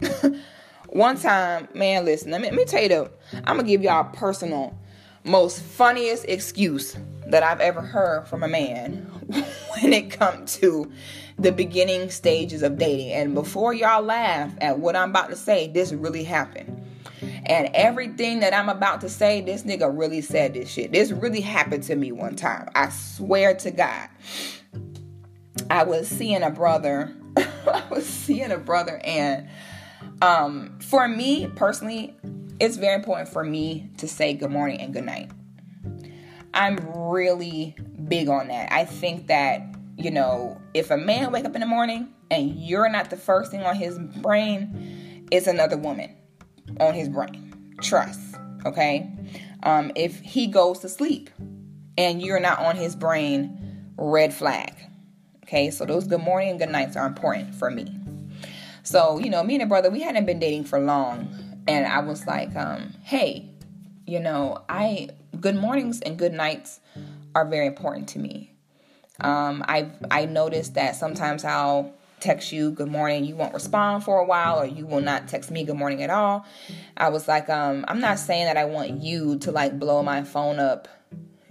S1: [LAUGHS] One time, man, listen, let me, let me tell you the, I'm gonna give y'all a personal, most funniest excuse that I've ever heard from a man [LAUGHS] when it comes to the beginning stages of dating. And before y'all laugh at what I'm about to say, this really happened. And everything that I'm about to say, this nigga really said this shit. This really happened to me one time. I swear to God. I was seeing a brother. [LAUGHS] I was seeing a brother, and um, for me personally, it's very important for me to say good morning and good night. I'm really big on that. I think that you know, if a man wake up in the morning and you're not the first thing on his brain, it's another woman on his brain. Trust, okay? Um, if he goes to sleep and you're not on his brain, red flag. Okay, so those good morning and good nights are important for me. So, you know, me and a brother, we hadn't been dating for long. And I was like, um, hey, you know, I good mornings and good nights are very important to me. Um, I I noticed that sometimes I'll text you good morning, you won't respond for a while, or you will not text me good morning at all. I was like, um, I'm not saying that I want you to like blow my phone up,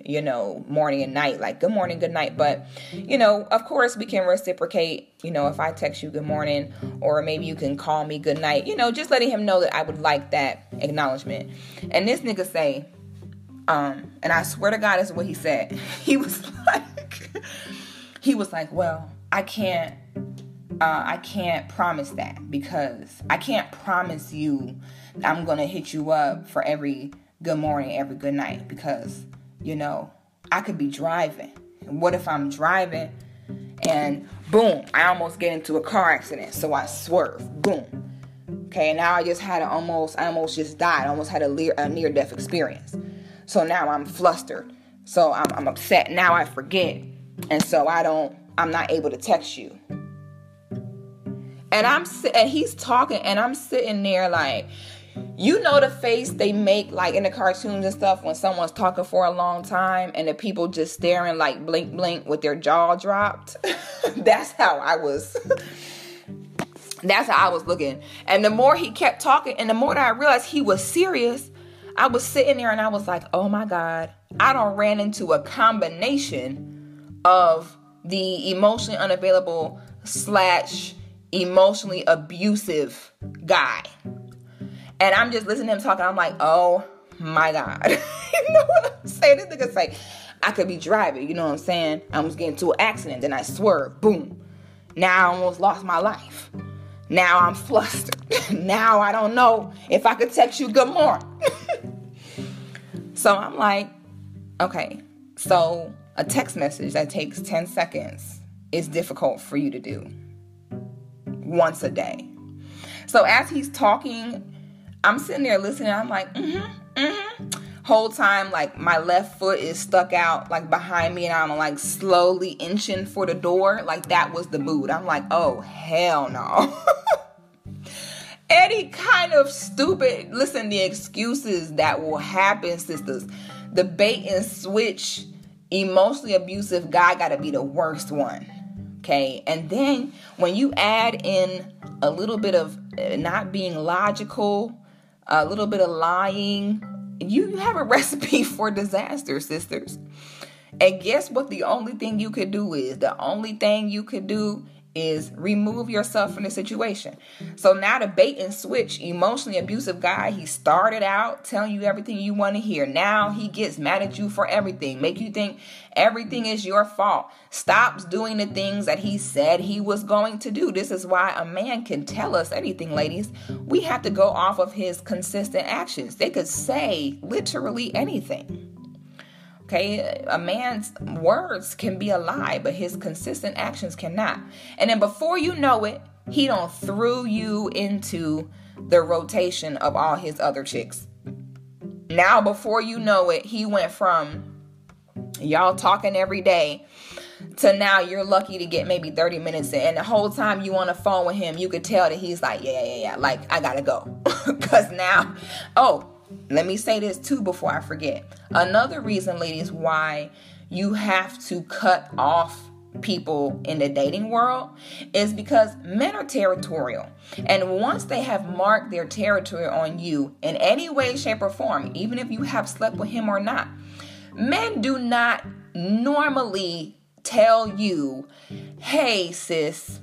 S1: you know, morning and night, like good morning, good night. But you know, of course, we can reciprocate. You know, if I text you good morning, or maybe you can call me good night. You know, just letting him know that I would like that acknowledgement. And this nigga say, um, and I swear to God, is what he said. [LAUGHS] He was [LAUGHS] like he was like, "Well, I can't uh, I can't promise that because I can't promise you I'm gonna hit you up for every good morning, every good night because you know I could be driving. And what if I'm driving and boom, I almost get into a car accident, so I swerve, boom. Okay, now I just had almost, I almost just died, I almost had a, near, a near death experience. So now I'm flustered, so I'm, I'm upset. Now I forget and so I don't I'm not able to text you. And I'm and he's talking and I'm sitting there like you know the face they make like in the cartoons and stuff when someone's talking for a long time and the people just staring like blink blink with their jaw dropped. [LAUGHS] that's how I was. [LAUGHS] that's how I was looking. And the more he kept talking and the more that I realized he was serious, I was sitting there and I was like, "Oh my god, I don't ran into a combination of the emotionally unavailable slash emotionally abusive guy. And I'm just listening to him talking. I'm like, oh my God. [LAUGHS] you know what I'm saying? This nigga's like, I could be driving, you know what I'm saying? I was getting into an accident, then I swerved, boom. Now I almost lost my life. Now I'm flustered. [LAUGHS] now I don't know if I could text you good morning. [LAUGHS] so I'm like, okay, so a text message that takes 10 seconds is difficult for you to do once a day. So as he's talking, I'm sitting there listening. I'm like, mm-hmm, mm-hmm. Whole time, like my left foot is stuck out like behind me, and I'm like slowly inching for the door. Like that was the mood. I'm like, oh hell no. [LAUGHS] Any kind of stupid, listen, the excuses that will happen, sisters. The bait and switch, emotionally abusive guy gotta be the worst one. Okay. And then when you add in a little bit of uh, not being logical, a little bit of lying, you have a [LAUGHS] recipe for disaster, sisters. And guess what? The only thing you could do is the only thing you could do is remove yourself from the situation. So now the bait and switch, emotionally abusive guy, he started out telling you everything you want to hear. Now he gets mad at you for everything, make you think everything is your fault. Stops doing the things that he said he was going to do. This is why a man can tell us anything, ladies. We have to go off of his consistent actions. They could say literally anything. Okay, a man's words can be a lie, but his consistent actions cannot. And then before you know it, he don't threw you into the rotation of all his other chicks. Now, before you know it, he went from y'all talking every day to now you're lucky to get maybe 30 minutes in. And the whole time you on the phone with him, you could tell that he's like, yeah, yeah, yeah, like I gotta go. [LAUGHS] Because now, oh, let me say this too before I forget. Another reason, ladies, why you have to cut off people in the dating world is because men are territorial. And once they have marked their territory on you in any way, shape, or form, even if you have slept with him or not, men do not normally tell you, hey, sis,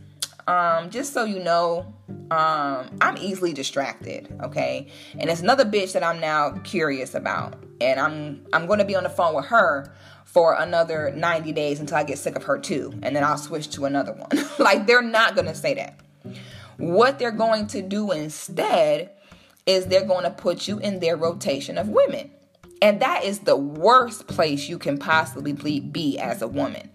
S1: um, just so you know, um, I'm easily distracted, okay? And it's another bitch that I'm now curious about. And I'm I'm gonna be on the phone with her for another 90 days until I get sick of her too. And then I'll switch to another one. [LAUGHS] like they're not gonna say that. What they're going to do instead is they're to put you in their rotation of women. And that is the worst place you can possibly be as a woman.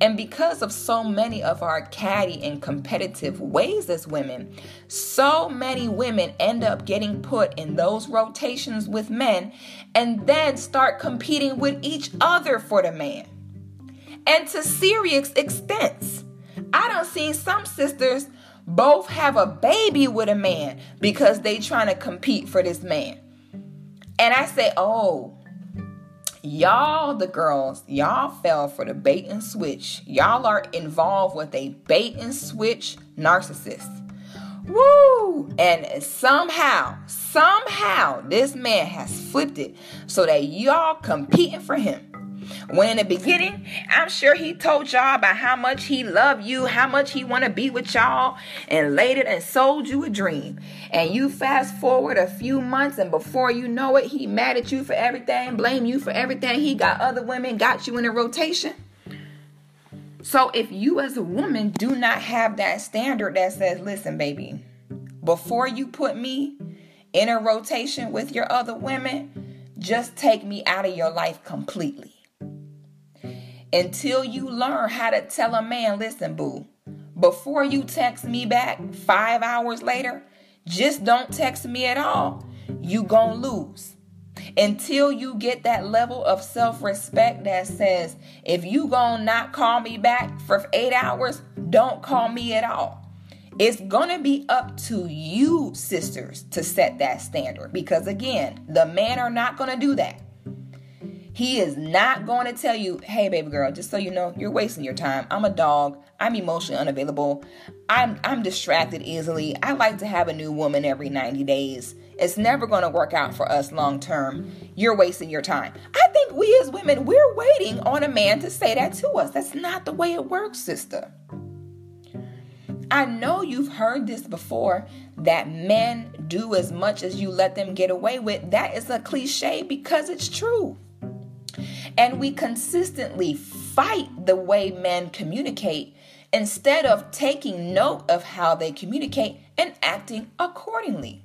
S1: And because of so many of our catty and competitive ways as women, so many women end up getting put in those rotations with men and then start competing with each other for the man. And to serious extents. I don't see some sisters both have a baby with a man because they trying to compete for this man. And I say, oh, y'all, the girls, y'all fell for the bait and switch. Y'all are involved with a bait and switch narcissist. Woo! And somehow, somehow, this man has flipped it so that y'all competing for him. When in the beginning, I'm sure he told y'all about how much he loved you, how much he want to be with y'all, and later and sold you a dream. And you fast forward a few months, and before you know it, he mad at you for everything, blame you for everything. He got other women, got you in a rotation. So if you as a woman do not have that standard that says, listen, baby, before you put me in a rotation with your other women, just take me out of your life completely until you learn how to tell a man, listen, boo, before you text me back five hours later, just don't text me at all. You gonna lose. Until you get that level of self-respect that says, if you gonna not call me back for eight hours, don't call me at all. It's going to be up to you, sisters, to set that standard because, again, the men are not going to do that. He is not going to tell you, hey, baby girl, just so you know, you're wasting your time. I'm a dog. I'm emotionally unavailable. I'm, I'm distracted easily. I like to have a new woman every 90 days. It's never going to work out for us long term. You're wasting your time. I think we as women, we're waiting on a man to say that to us. That's not the way it works, sister. I know you've heard this before that men do as much as you let them get away with. That is a cliche because it's true. And we consistently fight the way men communicate instead of taking note of how they communicate and acting accordingly.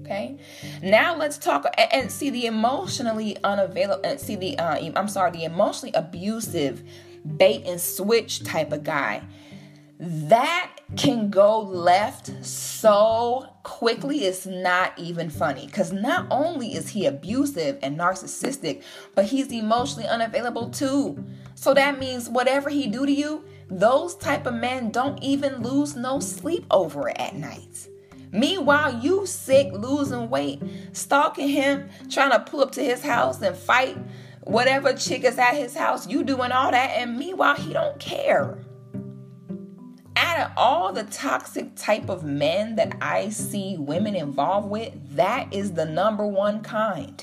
S1: Okay. Now let's talk and see the emotionally unavailable and see the uh, I'm sorry, the emotionally abusive bait and switch type of guy. That can go left so quickly it's not even funny because not only is he abusive and narcissistic but he's emotionally unavailable too so that means whatever he do to you those type of men don't even lose no sleep over it at night Meanwhile, you sick, losing weight, stalking him, trying to pull up to his house and fight whatever chick is at his house. You doing all that, and meanwhile, he don't care. Out of all the toxic type of men that I see women involved with, that is the number one kind.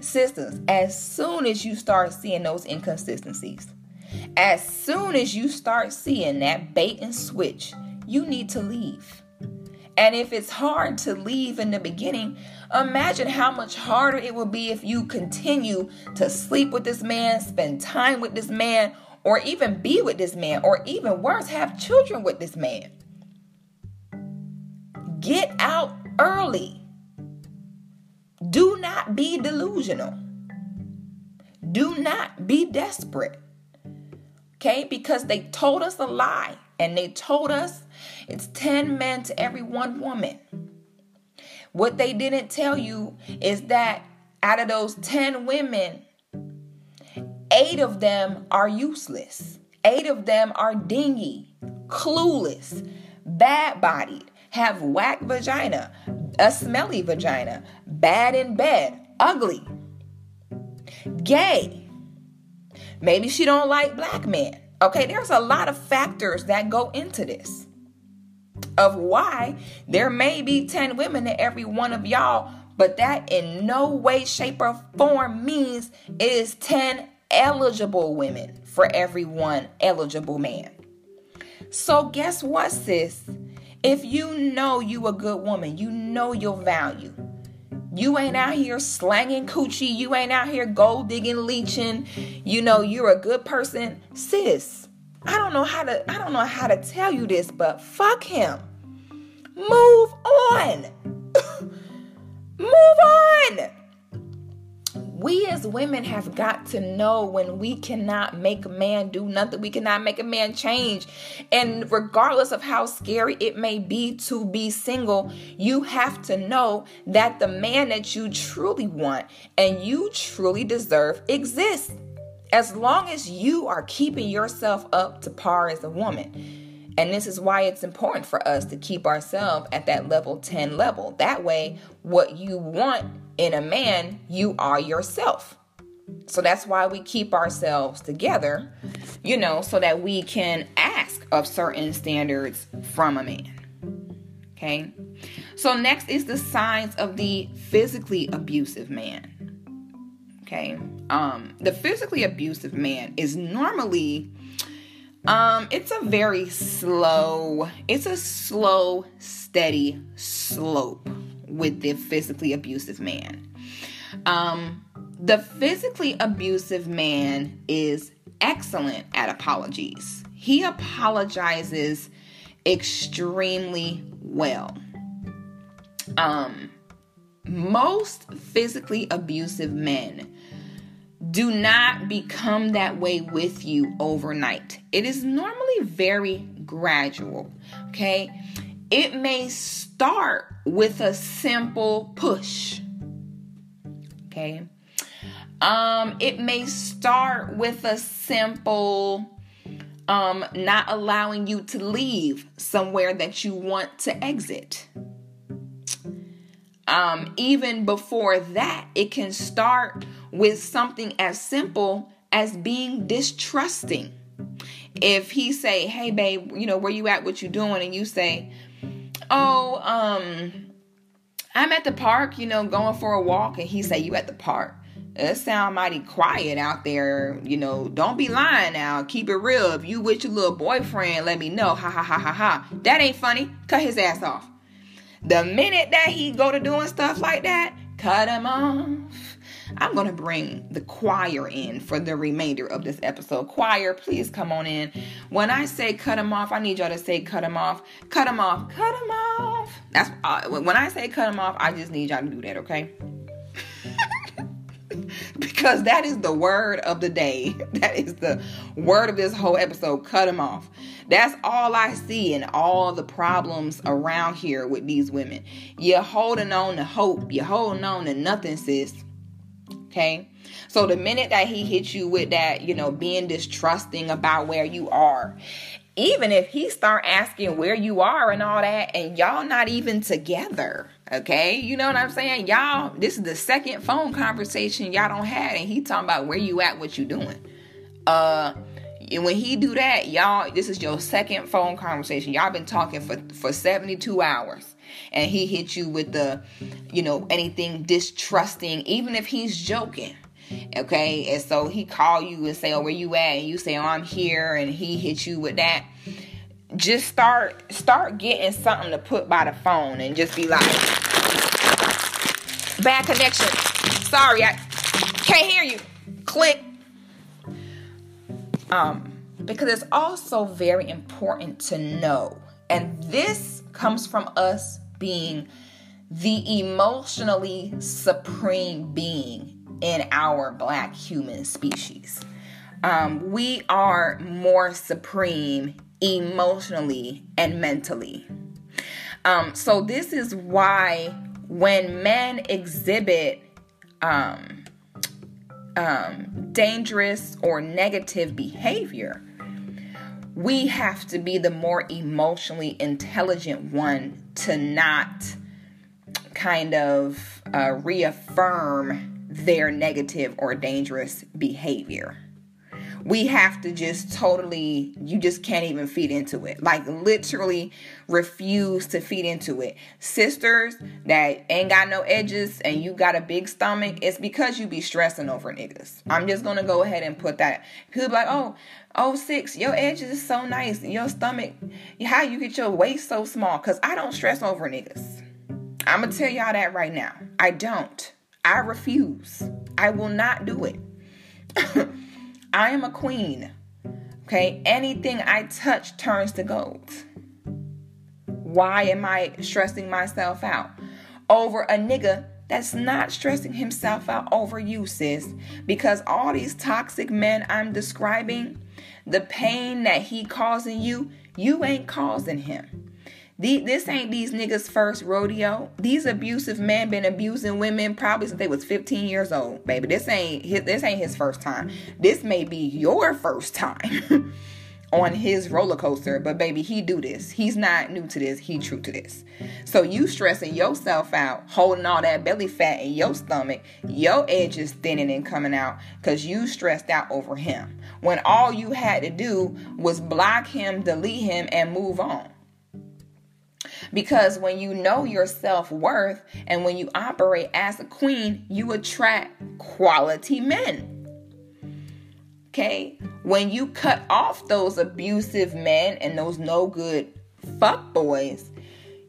S1: Sisters, as soon as you start seeing those inconsistencies, as soon as you start seeing that bait and switch, you need to leave. And if it's hard to leave in the beginning, imagine how much harder it will be if you continue to sleep with this man, spend time with this man, or even be with this man, or even worse, have children with this man. Get out early. Do not be delusional. Do not be desperate. Okay? Because they told us a lie and they told us it's 10 men to every one woman. What they didn't tell you is that out of those 10 women, eight of them are useless. Eight of them are dingy, clueless, bad bodied, have whack vagina, a smelly vagina, bad in bed, ugly, gay. Maybe she don't like black men. Okay, there's a lot of factors that go into this of why there may be 10 women to every one of y'all, but that in no way, shape, or form means it is 10 eligible women for every one eligible man. So, guess what, sis? If you know you a good woman, you know your value. You ain't out here slanging coochie. You ain't out here gold digging, leeching. You know you're a good person, sis. I don't know how to I don't know how to tell you this, but fuck him. Move on. [COUGHS] Move on. We as women have got to know when we cannot make a man do nothing, we cannot make a man change. And regardless of how scary it may be to be single, you have to know that the man that you truly want and you truly deserve exists as long as you are keeping yourself up to par as a woman. And this is why it's important for us to keep ourselves at that level 10 level. That way, what you want in a man, you are yourself. So that's why we keep ourselves together, you know, so that we can ask of certain standards from a man. Okay. So next is the signs of the physically abusive man. Okay. Um, the physically abusive man is normally um, it's a very slow, it's a slow, steady slope with the physically abusive man. Um, the physically abusive man is excellent at apologies. He apologizes extremely well. Um, most physically abusive men do not become that way with you overnight. It is normally very gradual, okay? It may start with a simple push. Okay? Um it may start with a simple um, not allowing you to leave somewhere that you want to exit. Um, even before that, it can start with something as simple as being distrusting. If he say, "Hey, babe, you know where you at? What you doing?" and you say, "Oh, um, I'm at the park, you know, going for a walk," and he say, "You at the park?" It sound mighty quiet out there. You know, don't be lying now. Keep it real. If you with your little boyfriend, let me know. Ha ha ha ha ha. That ain't funny. Cut his ass off. The minute that he go to doing stuff like that, cut him off. I'm going to bring the choir in for the remainder of this episode. Choir, please come on in. When I say cut them off, I need y'all to say cut them off. Cut them off. Cut them off. That's uh, when I say cut them off, I just need y'all to do that, okay? [LAUGHS] because that is the word of the day. [LAUGHS] That is the word of this whole episode. Cut them off. That's all I see in all the problems around here with these women. You're holding on to hope. You're holding on to nothing, sis. Okay. So the minute that he hits you with that, you know, being distrusting about where you are, even if he start asking where you are and all that, and y'all not even together, Okay, you know what I'm saying? Y'all, this is the second phone conversation y'all don't have, and he talking about where you at, what you doing. Uh and when he do that, y'all, this is your second phone conversation. Y'all been talking for for 72 hours. And he hit you with the, you know, anything distrusting, even if he's joking. Okay, and so he call you and say, "Oh, where you at?" And you say, "Oh, I'm here," and he hit you with that just start start getting something to put by the phone and just be like bad connection sorry i can't hear you click um because it's also very important to know and this comes from us being the emotionally supreme being in our black human species um, we are more supreme emotionally and mentally. Um, so this is why when men exhibit um, um, dangerous or negative behavior, we have to be the more emotionally intelligent one to not kind of uh, reaffirm their negative or dangerous behavior we have to just totally you just can't even feed into it. Like literally refuse to feed into it. Sisters that ain't got no edges and you got a big stomach it's because you be stressing over niggas. I'm just gonna go ahead and put that. People be like oh oh six your edges is so nice. Your stomach how you get your waist so small? Because i don't stress over niggas. I'm gonna tell y'all that right now. I don't. I refuse. I will not do it [LAUGHS] I am a queen. Okay, anything I touch turns to gold. Why am I stressing myself out over a nigga that's not stressing himself out over you, sis? Because all these toxic men I'm describing, the pain that he causing you, you ain't causing him. The, this ain't these niggas' first rodeo. These abusive men been abusing women probably since they was 15 years old, baby. This ain't his, this ain't his first time. This may be your first time [LAUGHS] on his roller coaster, but baby, he do this. He's not new to this. He true to this. So you stressing yourself out, holding all that belly fat in your stomach, your edges thinning and coming out because you stressed out over him. When all you had to do was block him, delete him, and move on. Because when you know your self worth and when you operate as a queen, you attract quality men. Okay? When you cut off those abusive men and those no good fuck boys,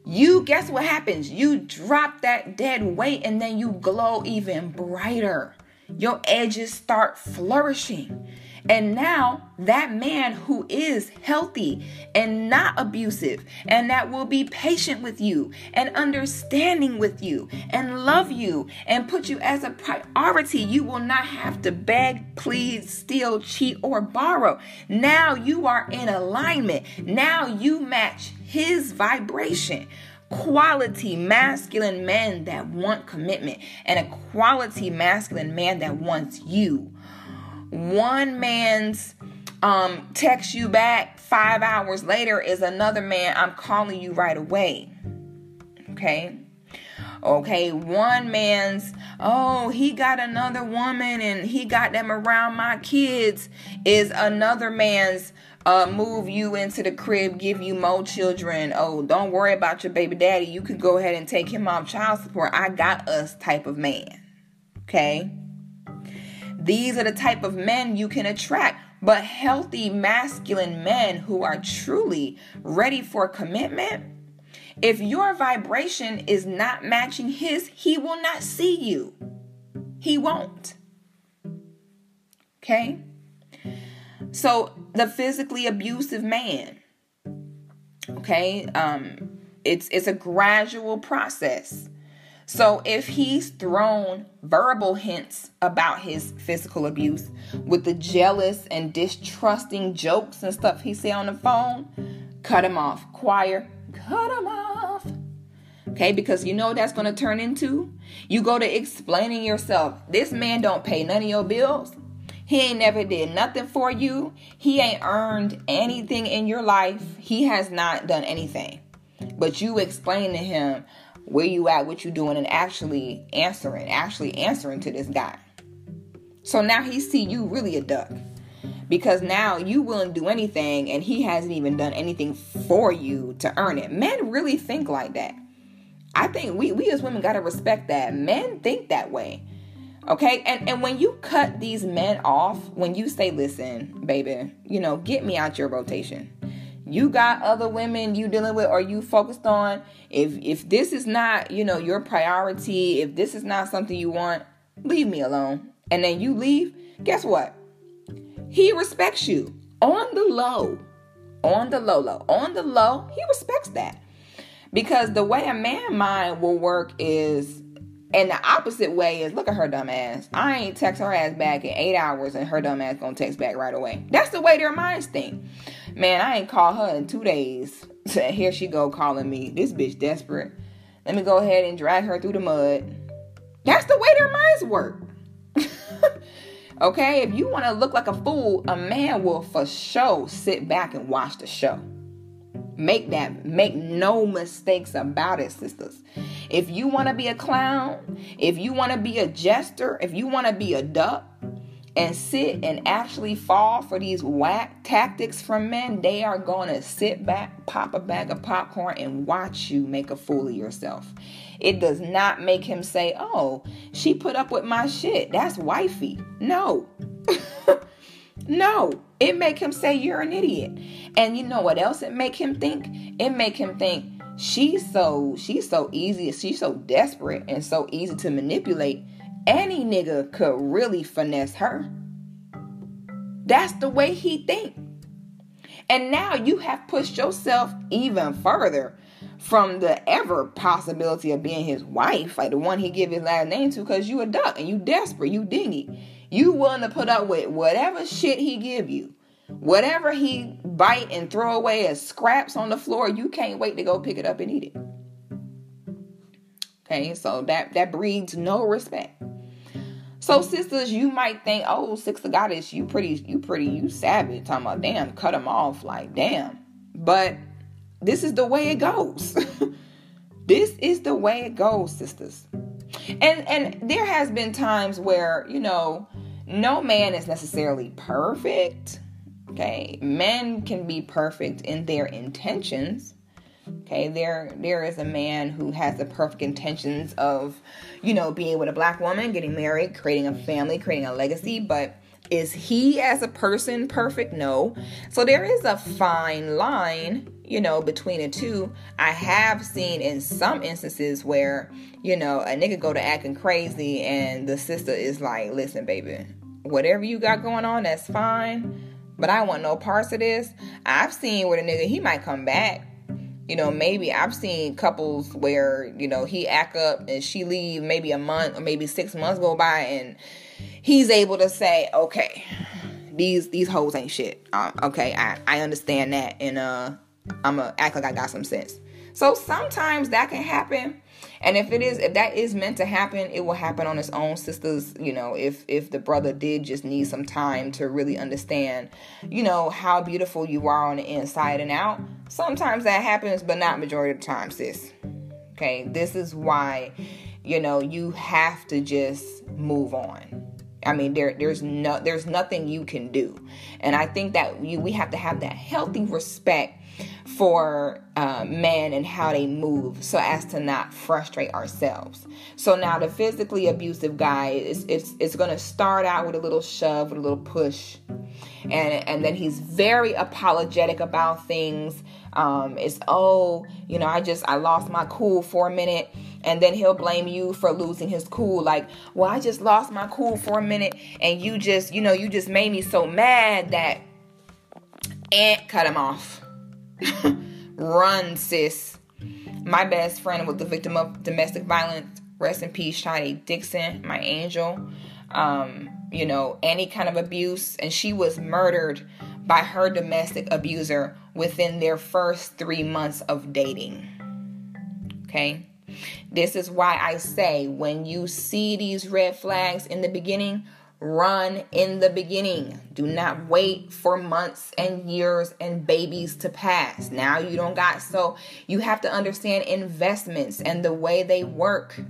S1: you guess what happens? You drop that dead weight and then you glow even brighter. Your edges start flourishing. And now that man who is healthy and not abusive and that will be patient with you and understanding with you and love you and put you as a priority, you will not have to beg, plead, steal, cheat, or borrow. Now you are in alignment. Now you match his vibration quality masculine men that want commitment and a quality masculine man that wants you one man's um, text you back five hours later is another man, I'm calling you right away. Okay. Okay, one man's, oh, he got another woman and he got them around my kids is another man's uh, move you into the crib, give you more children. Oh, don't worry about your baby daddy. You could go ahead and take him off child support. I got us type of man. Okay? These are the type of men you can attract. But healthy masculine men who are truly ready for commitment, if your vibration is not matching his, he will not see you. He won't. Okay? So the physically abusive man, okay, um, it's it's a gradual process. So if he's thrown verbal hints about his physical abuse with the jealous and distrusting jokes and stuff he say on the phone, cut him off. Choir, cut him off. Okay, because you know that's to turn into? You go to explaining yourself. This man don't pay none of your bills. He ain't never did nothing for you. He ain't earned anything in your life. He has not done anything. But you explain to him where you at, what you doing, and actually answering, actually answering to this guy. So now he see you really a duck. Because now you willing to do anything and he hasn't even done anything for you to earn it. Men really think like that. I think we, we as women gotta respect that. Men think that way. Okay, and and when you cut these men off, when you say, "Listen, baby, you know, get me out your rotation," you got other women you dealing with or you focused on. If if this is not, you know, your priority, if this is not something you want, leave me alone. And then you leave. Guess what? He respects you on the low, on the low, low, on the low. He respects that because the way a man mind will work is and the opposite way is look at her dumb ass. I ain't text her ass back in eight hours and her dumb ass gonna text back right away. That's the way their minds think. Man, I ain't called her in two days. [LAUGHS] Here she go calling me. This bitch desperate. Let me go ahead and drag her through the mud. That's the way their minds work. [LAUGHS] okay, if you want to look like a fool, a man will for sure sit back and watch the show. Make that, make no mistakes about it, sisters. If you want to be a clown, if you want to be a jester, if you want to be a duck and sit and actually fall for these whack tactics from men, they are going to sit back, pop a bag of popcorn, and watch you make a fool of yourself. It does not make him say, Oh, she put up with my shit. That's wifey. No. [LAUGHS] no. It make him say you're an idiot. And you know what else it make him think? It make him think she's so she's so easy, she's so desperate and so easy to manipulate. Any nigga could really finesse her. That's the way he think. And now you have pushed yourself even further from the ever possibility of being his wife, like the one he give his last name to, because you a duck and you desperate, you dingy. You willing to put up with whatever shit he give you. Whatever he bite and throw away as scraps on the floor, you can't wait to go pick it up and eat it. Okay, so that that breeds no respect. So sisters, you might think, oh, six of goddess, you pretty, you pretty, you savage. Talking about, damn, cut them off, like damn. But this is the way it goes. [LAUGHS] this is the way it goes, sisters. And and there has been times where you know no man is necessarily perfect Okay, men can be perfect in their intentions. Okay, there there is a man who has the perfect intentions of, you know, being with a black woman, getting married, creating a family, creating a legacy, but is he as a person perfect? No. So there is a fine line, you know, between the two. I have seen in some instances where, you know, a nigga go to acting crazy and the sister is like, listen, baby, whatever you got going on, that's fine but I want no parts of this. I've seen where the nigga he might come back. You know, maybe I've seen couples where you know he act up and she leave maybe a month or maybe six months go by and he's able to say, okay, these these hoes ain't shit. Uh, okay, I I understand that and uh I'm gonna act like I got some sense. So sometimes that can happen, And if it is, mm-hmm. if that is meant to happen, it will happen on its own, sisters. You know, if if the brother did just need some time to really understand, you know, how beautiful you are on the inside and out. Sometimes that happens, but not majority of the time, sis. Okay, this is why, you know, you have to just move on. I mean, there there's no there's nothing you can do, and I think that you we have to have that healthy respect for uh, men and how they move so as to not frustrate ourselves. So now the physically abusive guy is it's, it's going to start out with a little shove, with a little push. And, and then he's very apologetic about things. Um, it's, oh, you know, I just, I lost my cool for a minute. And then he'll blame you for losing his cool. Like, well, I just lost my cool for a minute. And you just, you know, you just made me so mad that, and cut him off [LAUGHS] Run, sis. My best friend was the victim of domestic violence. Rest in peace, Shadi Dixon, my angel. Um, you know, any kind of abuse. And she was murdered by her domestic abuser within their first three months of dating. Okay? This is why I say when you see these red flags in the beginning, Run in the beginning. Do not wait for months and years and babies to pass. Now you don't got so you have to understand investments and the way they work.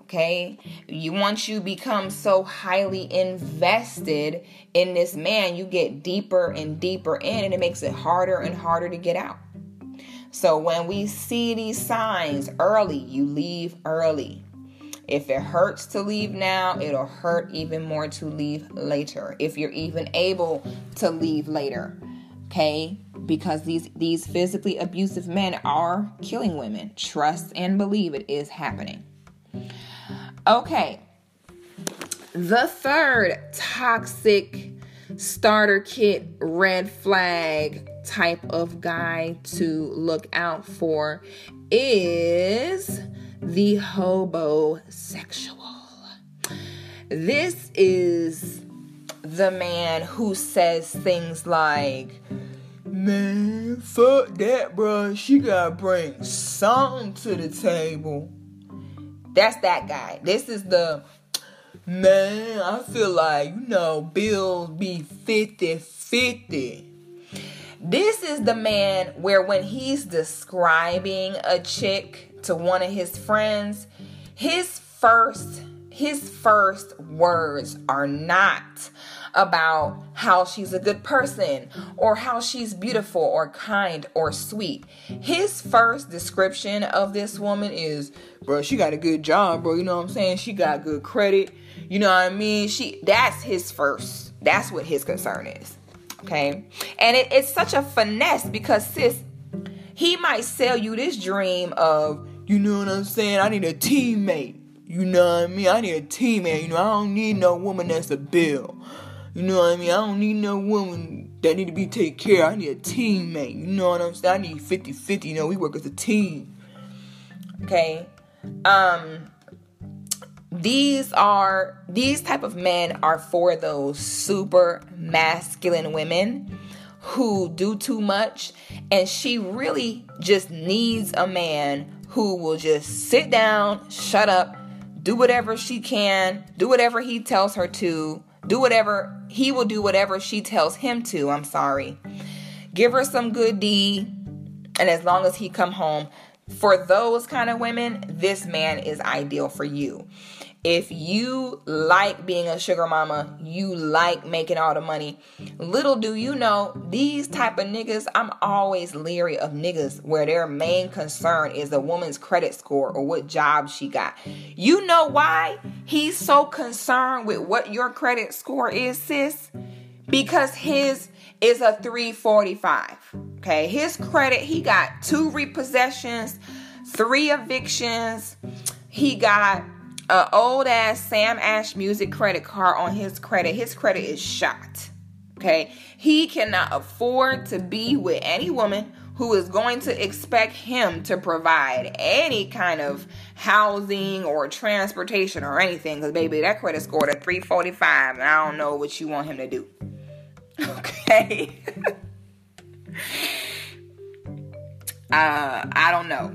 S1: Okay? You once you become so highly invested in this man, you get deeper and deeper in and it makes it harder and harder to get out. So when we see these signs early, you leave early. If it hurts to leave now, it'll hurt even more to leave later. If you're even able to leave later. Okay? Because these these physically abusive men are killing women. Trust and believe it is happening. Okay. The third toxic starter kit red flag type of guy to look out for is the hobosexual. This is the man who says things like, Man, fuck that, bro. She gotta bring something to the table. That's that guy. This is the man. I feel like, you know, bills be 50 50. This is the man where when he's describing a chick, to one of his friends, his first his first words are not about how she's a good person or how she's beautiful or kind or sweet. His first description of this woman is, bro, she got a good job, bro. You know what I'm saying? She got good credit. You know what I mean? She that's his first. That's what his concern is. Okay. And it, it's such a finesse because sis, he might sell you this dream of you know what I'm saying? I need a teammate. You know what I mean? I need a teammate. You know, I don't need no woman that's a bill. You know what I mean? I don't need no woman that need to be taken care of. I need a teammate. You know what I'm saying? I need 50-50. You know, we work as a team. Okay? Um these are these type of men are for those super masculine women who do too much and she really just needs a man who will just sit down, shut up, do whatever she can, do whatever he tells her to, do whatever he will do whatever she tells him to. I'm sorry. Give her some good D and as long as he come home, for those kind of women, this man is ideal for you if you like being a sugar mama, you like making all the money. Little do you know, these type of niggas, I'm always leery of niggas where their main concern is a woman's credit score or what job she got. You know why he's so concerned with what your credit score is, sis? Because his is a 345. Okay, his credit, he got two repossessions, three evictions, he got a old ass Sam Ash music credit card on his credit. His credit is shot. Okay. He cannot afford to be with any woman who is going to expect him to provide any kind of housing or transportation or anything. Because, baby, that credit scored a 345, and I don't know what you want him to do. [LAUGHS] Okay. [LAUGHS] uh, I don't know.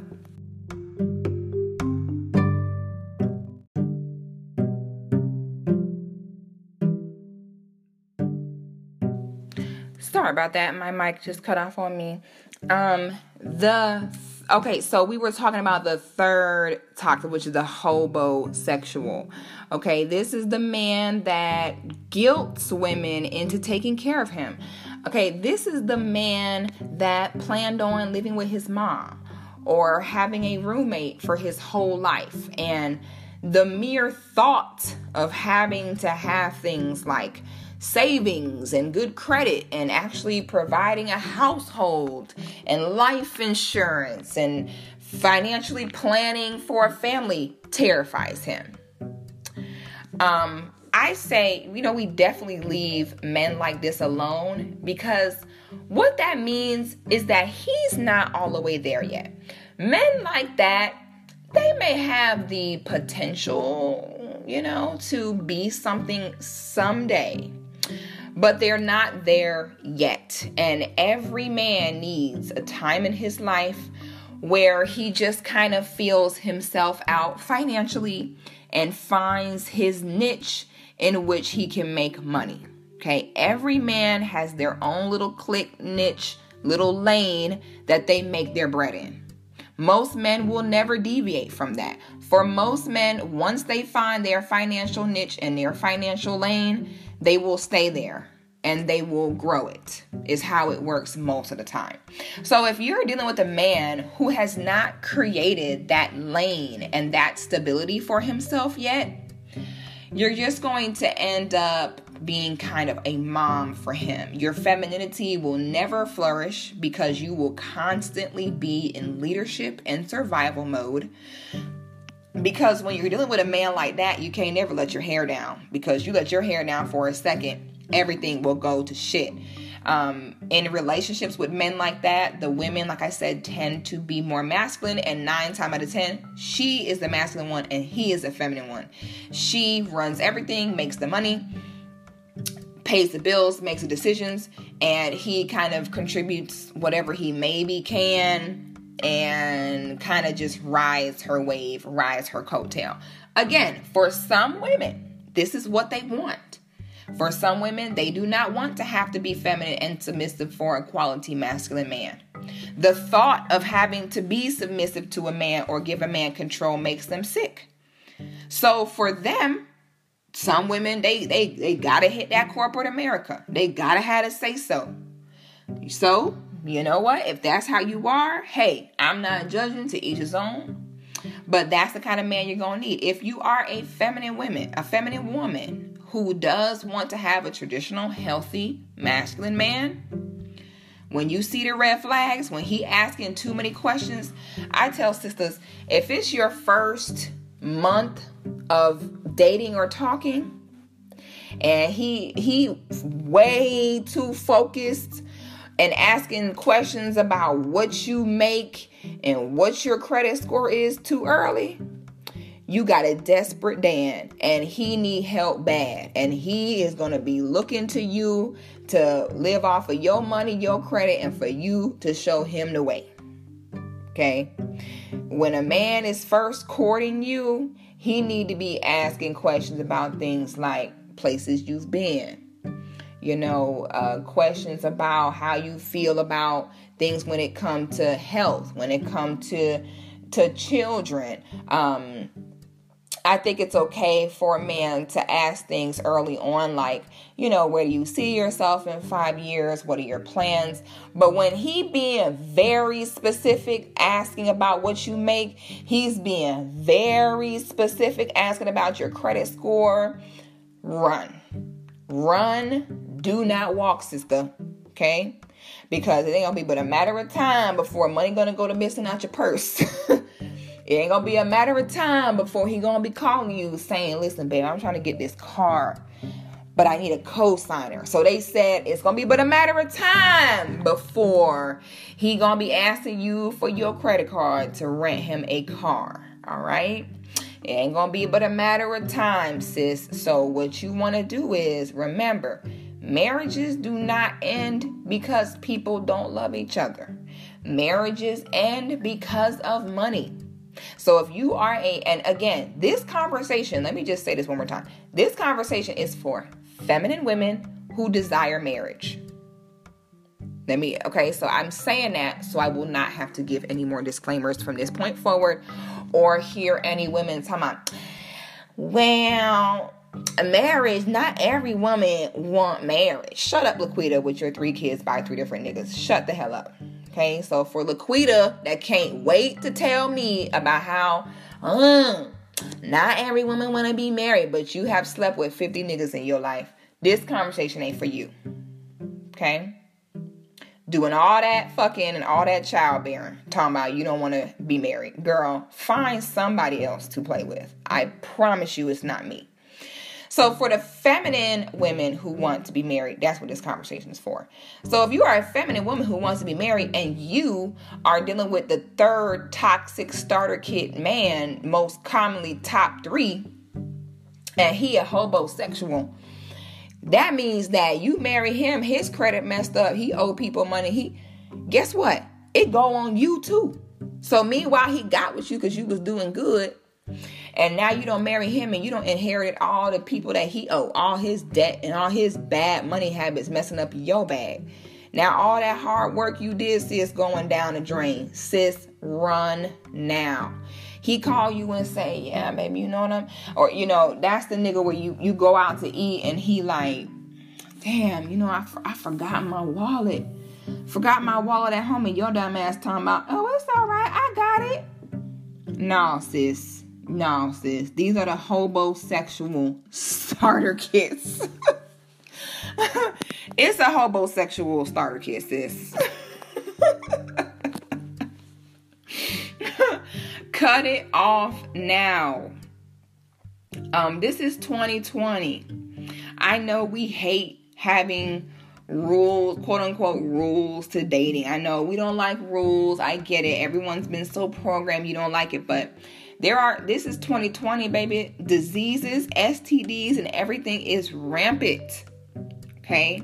S1: Sorry about that. My mic just cut off on me. Um, the okay, so we were talking about the third toxic, which is the hobo sexual. Okay, this is the man that guilts women into taking care of him. Okay, this is the man that planned on living with his mom or having a roommate for his whole life. And the mere thought of having to have things like savings and good credit and actually providing a household and life insurance and financially planning for a family terrifies him. Um, I say, you know, we definitely leave men like this alone because what that means is that he's not all the way there yet. Men like that, they may have the potential, you know, to be something someday, but they're not there yet. And every man needs a time in his life where he just kind of feels himself out financially and finds his niche in which he can make money. Okay, every man has their own little click, niche, little lane that they make their bread in. Most men will never deviate from that. For most men, once they find their financial niche and their financial lane, they will stay there and they will grow it, is how it works most of the time. So if you're dealing with a man who has not created that lane and that stability for himself yet, you're just going to end up being kind of a mom for him. Your femininity will never flourish because you will constantly be in leadership and survival mode. Because when you're dealing with a man like that, you can't never let your hair down because you let your hair down for a second, everything will go to shit. Um, in relationships with men like that, the women, like I said, tend to be more masculine, and nine times out of ten, she is the masculine one and he is the feminine one. She runs everything, makes the money, pays the bills, makes the decisions, and he kind of contributes whatever he maybe can and kind of just rise her wave, rise her coattail. Again, for some women, this is what they want. For some women, they do not want to have to be feminine and submissive for a quality masculine man. The thought of having to be submissive to a man or give a man control makes them sick. So for them, some women they they they gotta hit that corporate America. They gotta have to say so. So you know what? If that's how you are, hey, I'm not judging to each his own. But that's the kind of man you're gonna need. If you are a feminine woman, a feminine woman who does want to have a traditional, healthy, masculine man, when you see the red flags, when he asking too many questions, I tell sisters, if it's your first month of dating or talking, and he he way too focused and asking questions about what you make and what your credit score is too early, you got a desperate Dan and he need help bad and he is going to be looking to you to live off of your money, your credit and for you to show him the way. Okay? When a man is first courting you, he need to be asking questions about things like places you've been. You know, uh, questions about how you feel about things when it comes to health, when it comes to to children, um, I think it's okay for a man to ask things early on, like, you know, where do you see yourself in five years? What are your plans? But when he being very specific, asking about what you make, he's being very specific, asking about your credit score. Run. Run. Do not walk, sister. Okay? Because it ain't gonna be but a matter of time before money gonna go to missing out your purse. [LAUGHS] It ain't gonna be a matter of time before he gonna be calling you saying, listen, babe, I'm trying to get this car, but I need a co-signer. So they said it's gonna be but a matter of time before he gonna be asking you for your credit card to rent him a car. All right. It ain't gonna be but a matter of time, sis. So what you wanna do is remember, marriages do not end because people don't love each other. Marriages end because of money. So if you are a, and again, this conversation, let me just say this one more time. This conversation is for feminine women who desire marriage. Let me, okay, so I'm saying that so I will not have to give any more disclaimers from this point forward or hear any women talking about, well, marriage, not every woman want marriage. Shut up, Laquita, with your three kids by three different niggas. Shut the hell up. Okay, so for Laquita that can't wait to tell me about how, um, not every woman want to be married, but you have slept with 50 niggas in your life. This conversation ain't for you. Okay? Doing all that fucking and all that childbearing. Talking about you don't want to be married. Girl, find somebody else to play with. I promise you it's not me. So, for the feminine women who want to be married, that's what this conversation is for. So, if you are a feminine woman who wants to be married and you are dealing with the third toxic starter kit man, most commonly top three, and he a hobosexual, that means that you marry him, his credit messed up, he owe people money. He, guess what? It go on you too. So meanwhile, he got with you because you was doing good and now you don't marry him and you don't inherit all the people that he owe, all his debt and all his bad money habits messing up your bag. Now all that hard work you did, sis, going down the drain. Sis, run now. He call you and say, "Yeah, baby, you know I'm," or you know, that's the nigga where you you go out to eat and he like, "Damn, you know, I I forgot my wallet." Forgot my wallet at home and your dumb ass talking about, oh, it's all right, I got it. No, sis. No, sis. These are the hobosexual starter kits. [LAUGHS] it's a hobosexual starter kit, sis. [LAUGHS] Cut it off now. Um, this is 2020. I know we hate having rules, quote unquote, rules to dating. I know we don't like rules. I get it. Everyone's been so programmed, you don't like it, but there are, this is 2020, baby. Diseases, STDs, and everything is rampant. Okay?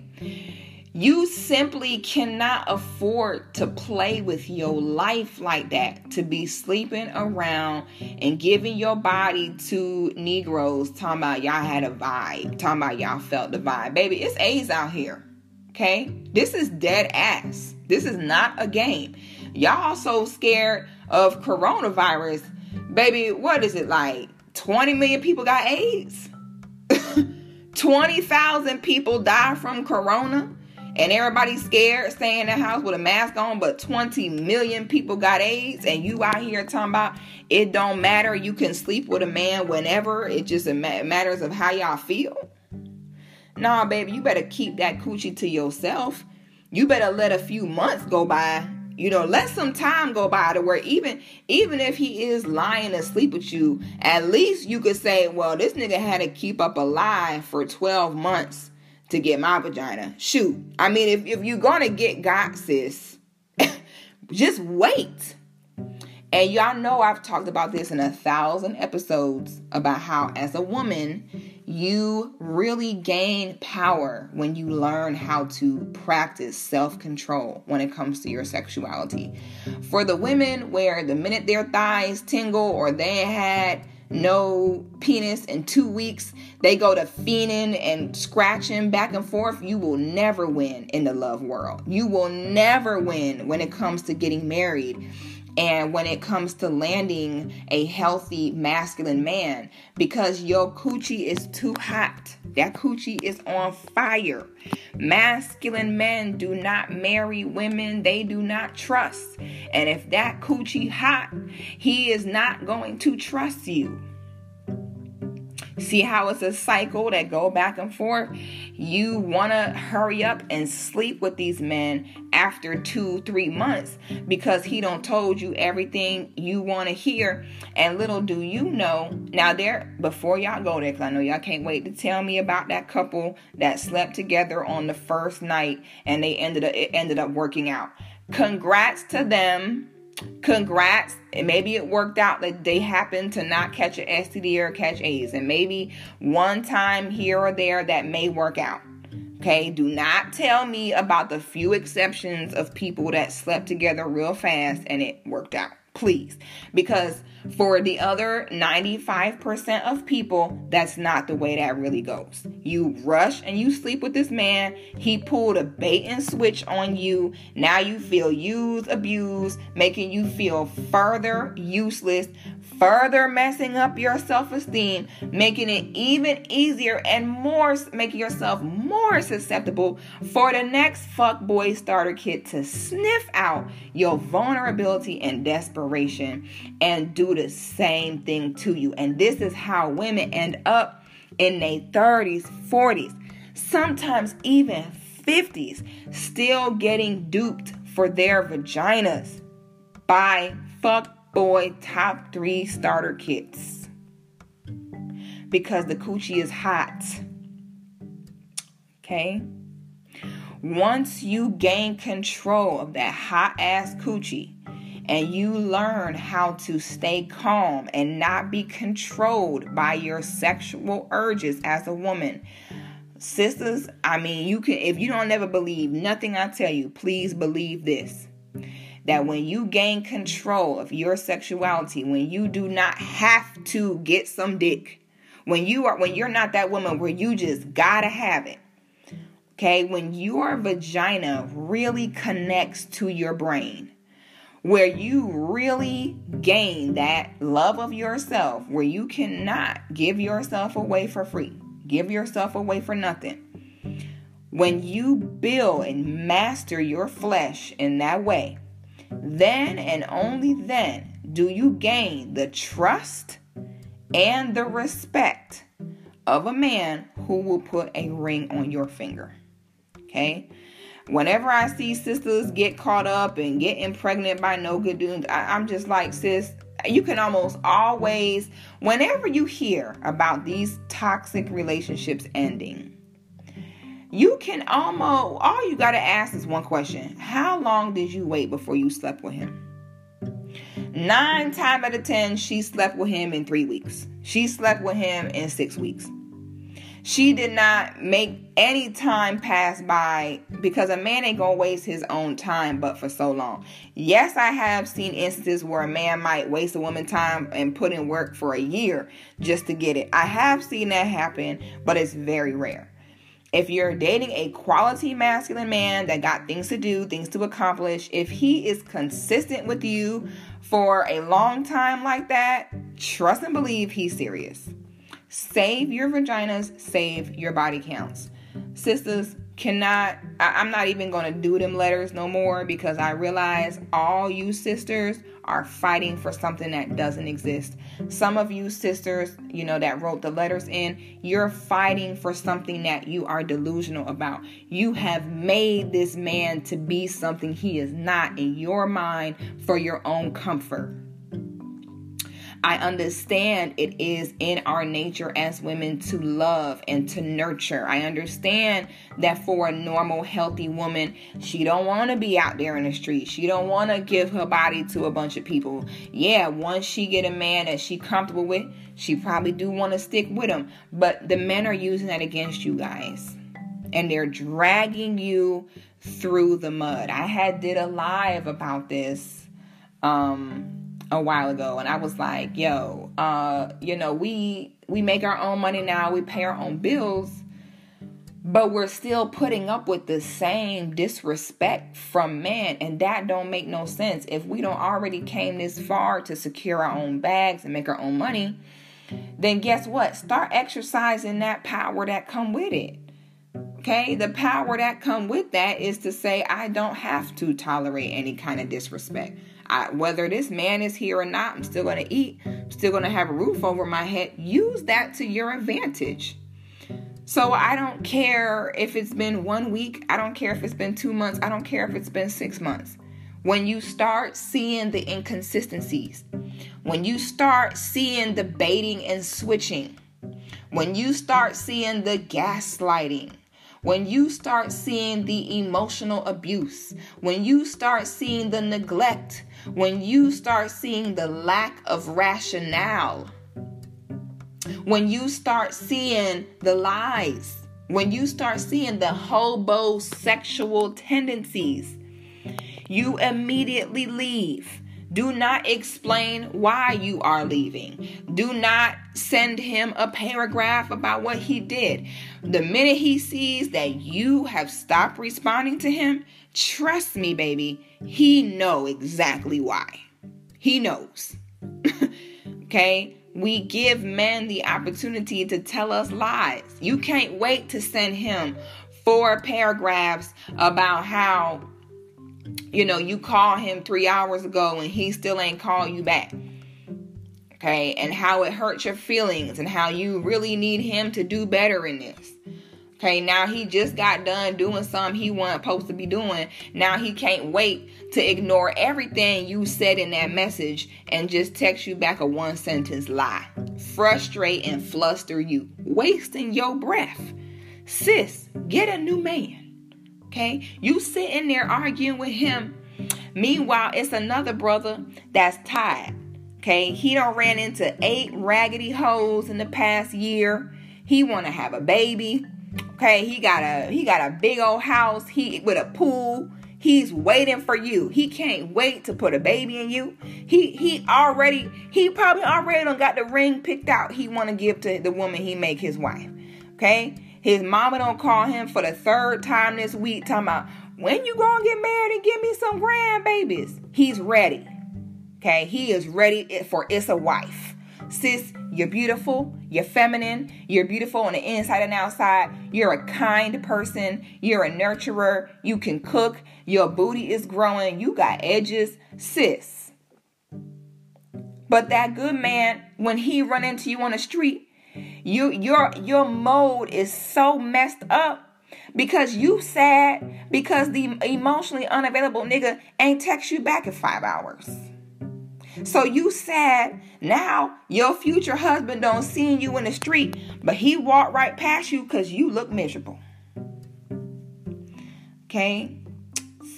S1: You simply cannot afford to play with your life like that, to be sleeping around and giving your body to Negroes, talking about y'all had a vibe, talking about y'all felt the vibe. Baby, it's AIDS out here. Okay? This is dead ass. This is not a game. Y'all so scared of coronavirus Baby, what is it like? 20 million people got AIDS? [LAUGHS] 20,000 people die from corona and everybody's scared staying in the house with a mask on, but 20 million people got AIDS, and you out here talking about it don't matter. You can sleep with a man whenever. It just matters of how y'all feel. Nah, baby, you better keep that coochie to yourself. You better let a few months go by you know, let some time go by to where even even if he is lying asleep with you, at least you could say, well, this nigga had to keep up a lie for 12 months to get my vagina. Shoot. I mean, if, if you're gonna get got, sis, [LAUGHS] just wait. And y'all know I've talked about this in a thousand episodes about how, as a woman, you really gain power when you learn how to practice self control when it comes to your sexuality. For the women, where the minute their thighs tingle or they had no penis in two weeks, they go to fiending and scratching back and forth. You will never win in the love world. You will never win when it comes to getting married and when it comes to landing a healthy masculine man because your coochie is too hot. That coochie is on fire. Masculine men do not marry women they do not trust. And if that coochie hot, he is not going to trust you. See how it's a cycle that go back and forth? You want to hurry up and sleep with these men after 2 3 months because he don't told you everything you want to hear and little do you know. Now there before y'all go there cuz I know y'all can't wait to tell me about that couple that slept together on the first night and they ended up it ended up working out. Congrats to them congrats. And maybe it worked out that they happened to not catch an std or catch aids and maybe one time here or there that may work out. Okay do not tell me about the few exceptions of people that slept together real fast and it worked out. Please. Because for the other 95% of people, that's not the way that really goes. You rush and you sleep with this man. He pulled a bait and switch on you. Now you feel used, abused, making you feel further useless, further messing up your self esteem, making it even easier and more, making yourself more susceptible for the next fuckboy starter kit to sniff out your vulnerability and desperation and do the same thing to you. And this is how women end up in their 30s, 40s, sometimes even 50s, still getting duped for their vaginas by fuck boy top three starter kits because the coochie is hot. Okay? Once you gain control of that hot ass coochie and you learn how to stay calm and not be controlled by your sexual urges as a woman, sisters, I mean, you can, if you don't ever believe nothing I tell you, please believe this that when you gain control of your sexuality, when you do not have to get some dick, when you are when you're not that woman where you just gotta have it. Okay, when your vagina really connects to your brain, where you really gain that love of yourself, where you cannot give yourself away for free, give yourself away for nothing. When you build and master your flesh in that way, then and only then do you gain the trust and the respect of a man who will put a ring on your finger. Okay? Whenever I see sisters get caught up and get impregnated by no good dudes, I, I'm just like, sis, you can almost always, whenever you hear about these toxic relationships ending, you can almost all you got to ask is one question. How long did you wait before you slept with him? Nine times out of ten she slept with him in three weeks. She slept with him in six weeks she did not make any time pass by because a man ain't gonna waste his own time but for so long. Yes, I have seen instances where a man might waste a woman's time and put in work for a year just to get it. I have seen that happen, but it's very rare. If you're dating a quality masculine man that got things to do, things to accomplish, if he is consistent with you for a long time like that, trust and believe he's serious. Save your vaginas, save your body counts. Sisters, cannot I, am not even gonna do them letters no more because I realize all you sisters are fighting for something that doesn't exist. Some of you sisters, you know, that wrote the letters in, you're fighting for something that you are delusional about. You have made this man to be something he is not in your mind for your own comfort. I understand it is in our nature as women to love and to nurture. I understand that for a normal healthy woman, she don't want to be out there in the street. She don't want to give her body to a bunch of people. Yeah, once she get a man that she comfortable with, she probably do want to stick with him. But the men are using that against you guys. And they're dragging you through the mud. I had did a live about this um a while ago and I was like, yo, uh, you know, we we make our own money now, we pay our own bills, but we're still putting up with the same disrespect from men and that don't make no sense. If we don't already came this far to secure our own bags and make our own money, then guess what? Start exercising that power that come with it. Okay? The power that come with that is to say I don't have to tolerate any kind of disrespect. I, whether this man is here or not, I'm still going to eat, I'm still going to have a roof over my head. Use that to your advantage. So I don't care if it's been one week, I don't care if it's been two months, I don't care if it's been six months. When you start seeing the inconsistencies, when you start seeing the baiting and switching, when you start seeing the gaslighting, when you start seeing the emotional abuse, when you start seeing the neglect, when you start seeing the lack of rationale, when you start seeing the lies, when you start seeing the hobosexual tendencies, you immediately leave. Do not explain why you are leaving. Do not send him a paragraph about what he did. The minute he sees that you have stopped responding to him, trust me, baby, he know exactly why. He knows. [LAUGHS] okay? We give men the opportunity to tell us lies. You can't wait to send him four paragraphs about how you know you call him three hours ago and he still ain't call you back okay and how it hurts your feelings and how you really need him to do better in this okay now he just got done doing something he wasn't supposed to be doing. Now he can't wait to ignore everything you said in that message and just text you back a one sentence lie. Frustrate and fluster you. Wasting your breath. Sis get a new man. Okay you sitting there arguing with him. Meanwhile it's another brother that's tired Okay, he don't ran into eight raggedy hoes in the past year. He want to have a baby. Okay, he got a he got a big old house. He with a pool. He's waiting for you. He can't wait to put a baby in you. He he already he probably already done got the ring picked out. He want to give to the woman he make his wife. Okay, his mama don't call him for the third time this week, talking about when you gonna get married and give me some grandbabies. He's ready. Okay, he is ready for it's a wife. Sis, you're beautiful, you're feminine, you're beautiful on the inside and outside. You're a kind person, you're a nurturer, you can cook, your booty is growing, you got edges, sis. But that good man, when he run into you on the street, you your your mode is so messed up because you sad because the emotionally unavailable nigga ain't text you back in five hours. So you sad now your future husband don't see you in the street, but he walked right past you because you look miserable. Okay?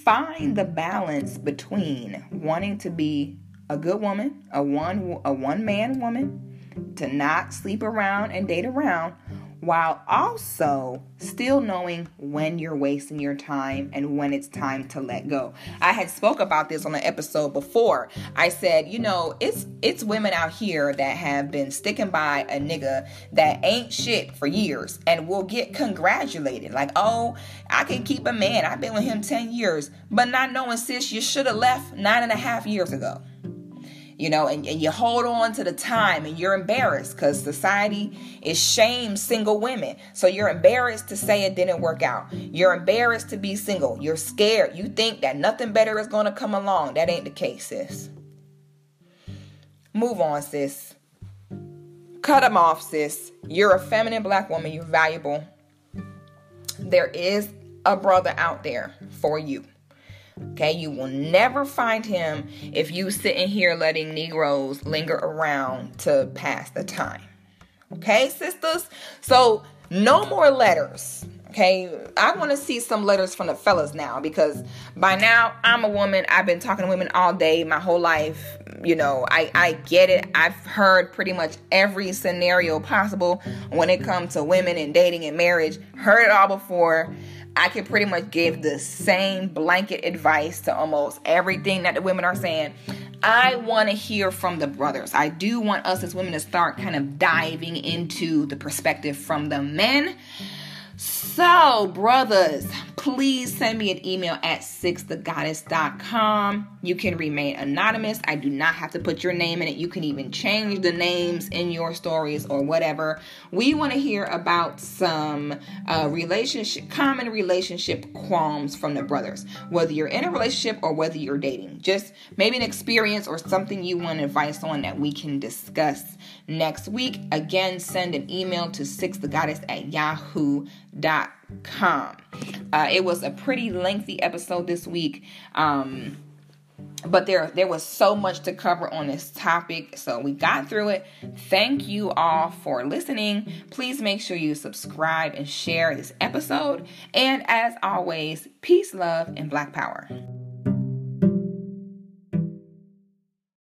S1: Find the balance between wanting to be a good woman, a one a one man woman, to not sleep around and date around, while also still knowing when you're wasting your time and when it's time to let go. I had spoke about this on an episode before. I said, you know, it's it's women out here that have been sticking by a nigga that ain't shit for years and will get congratulated. Like, oh, I can keep a man. I've been with him 10 years, but not knowing sis, you should have left nine and a half years ago you know, and, and you hold on to the time and you're embarrassed because society is shame single women. So you're embarrassed to say it didn't work out. You're embarrassed to be single. You're scared. You think that nothing better is going to come along. That ain't the case, sis. Move on, sis. Cut them off, sis. You're a feminine black woman. You're valuable. There is a brother out there for you. Okay, you will never find him if you sitting here letting Negroes linger around to pass the time. Okay, sisters? So no more letters. Okay, I want to see some letters from the fellas now because by now I'm a woman. I've been talking to women all day, my whole life. You know, I, I get it. I've heard pretty much every scenario possible when it comes to women and dating and marriage. Heard it all before. I can pretty much give the same blanket advice to almost everything that the women are saying. I want to hear from the brothers. I do want us as women to start kind of diving into the perspective from the men. So, brothers, please send me an email at sixthegoddess.com. You can remain anonymous. I do not have to put your name in it. You can even change the names in your stories or whatever. We want to hear about some uh, relationship, common relationship qualms from the brothers, whether you're in a relationship or whether you're dating. Just maybe an experience or something you want advice on that we can discuss next week. Again, send an email to sixthegoddess at yahoo.com com. Uh, it was a pretty lengthy episode this week. Um, but there there was so much to cover on this topic so we got through it thank you all for listening please make sure you subscribe and share this episode and as always peace love and black power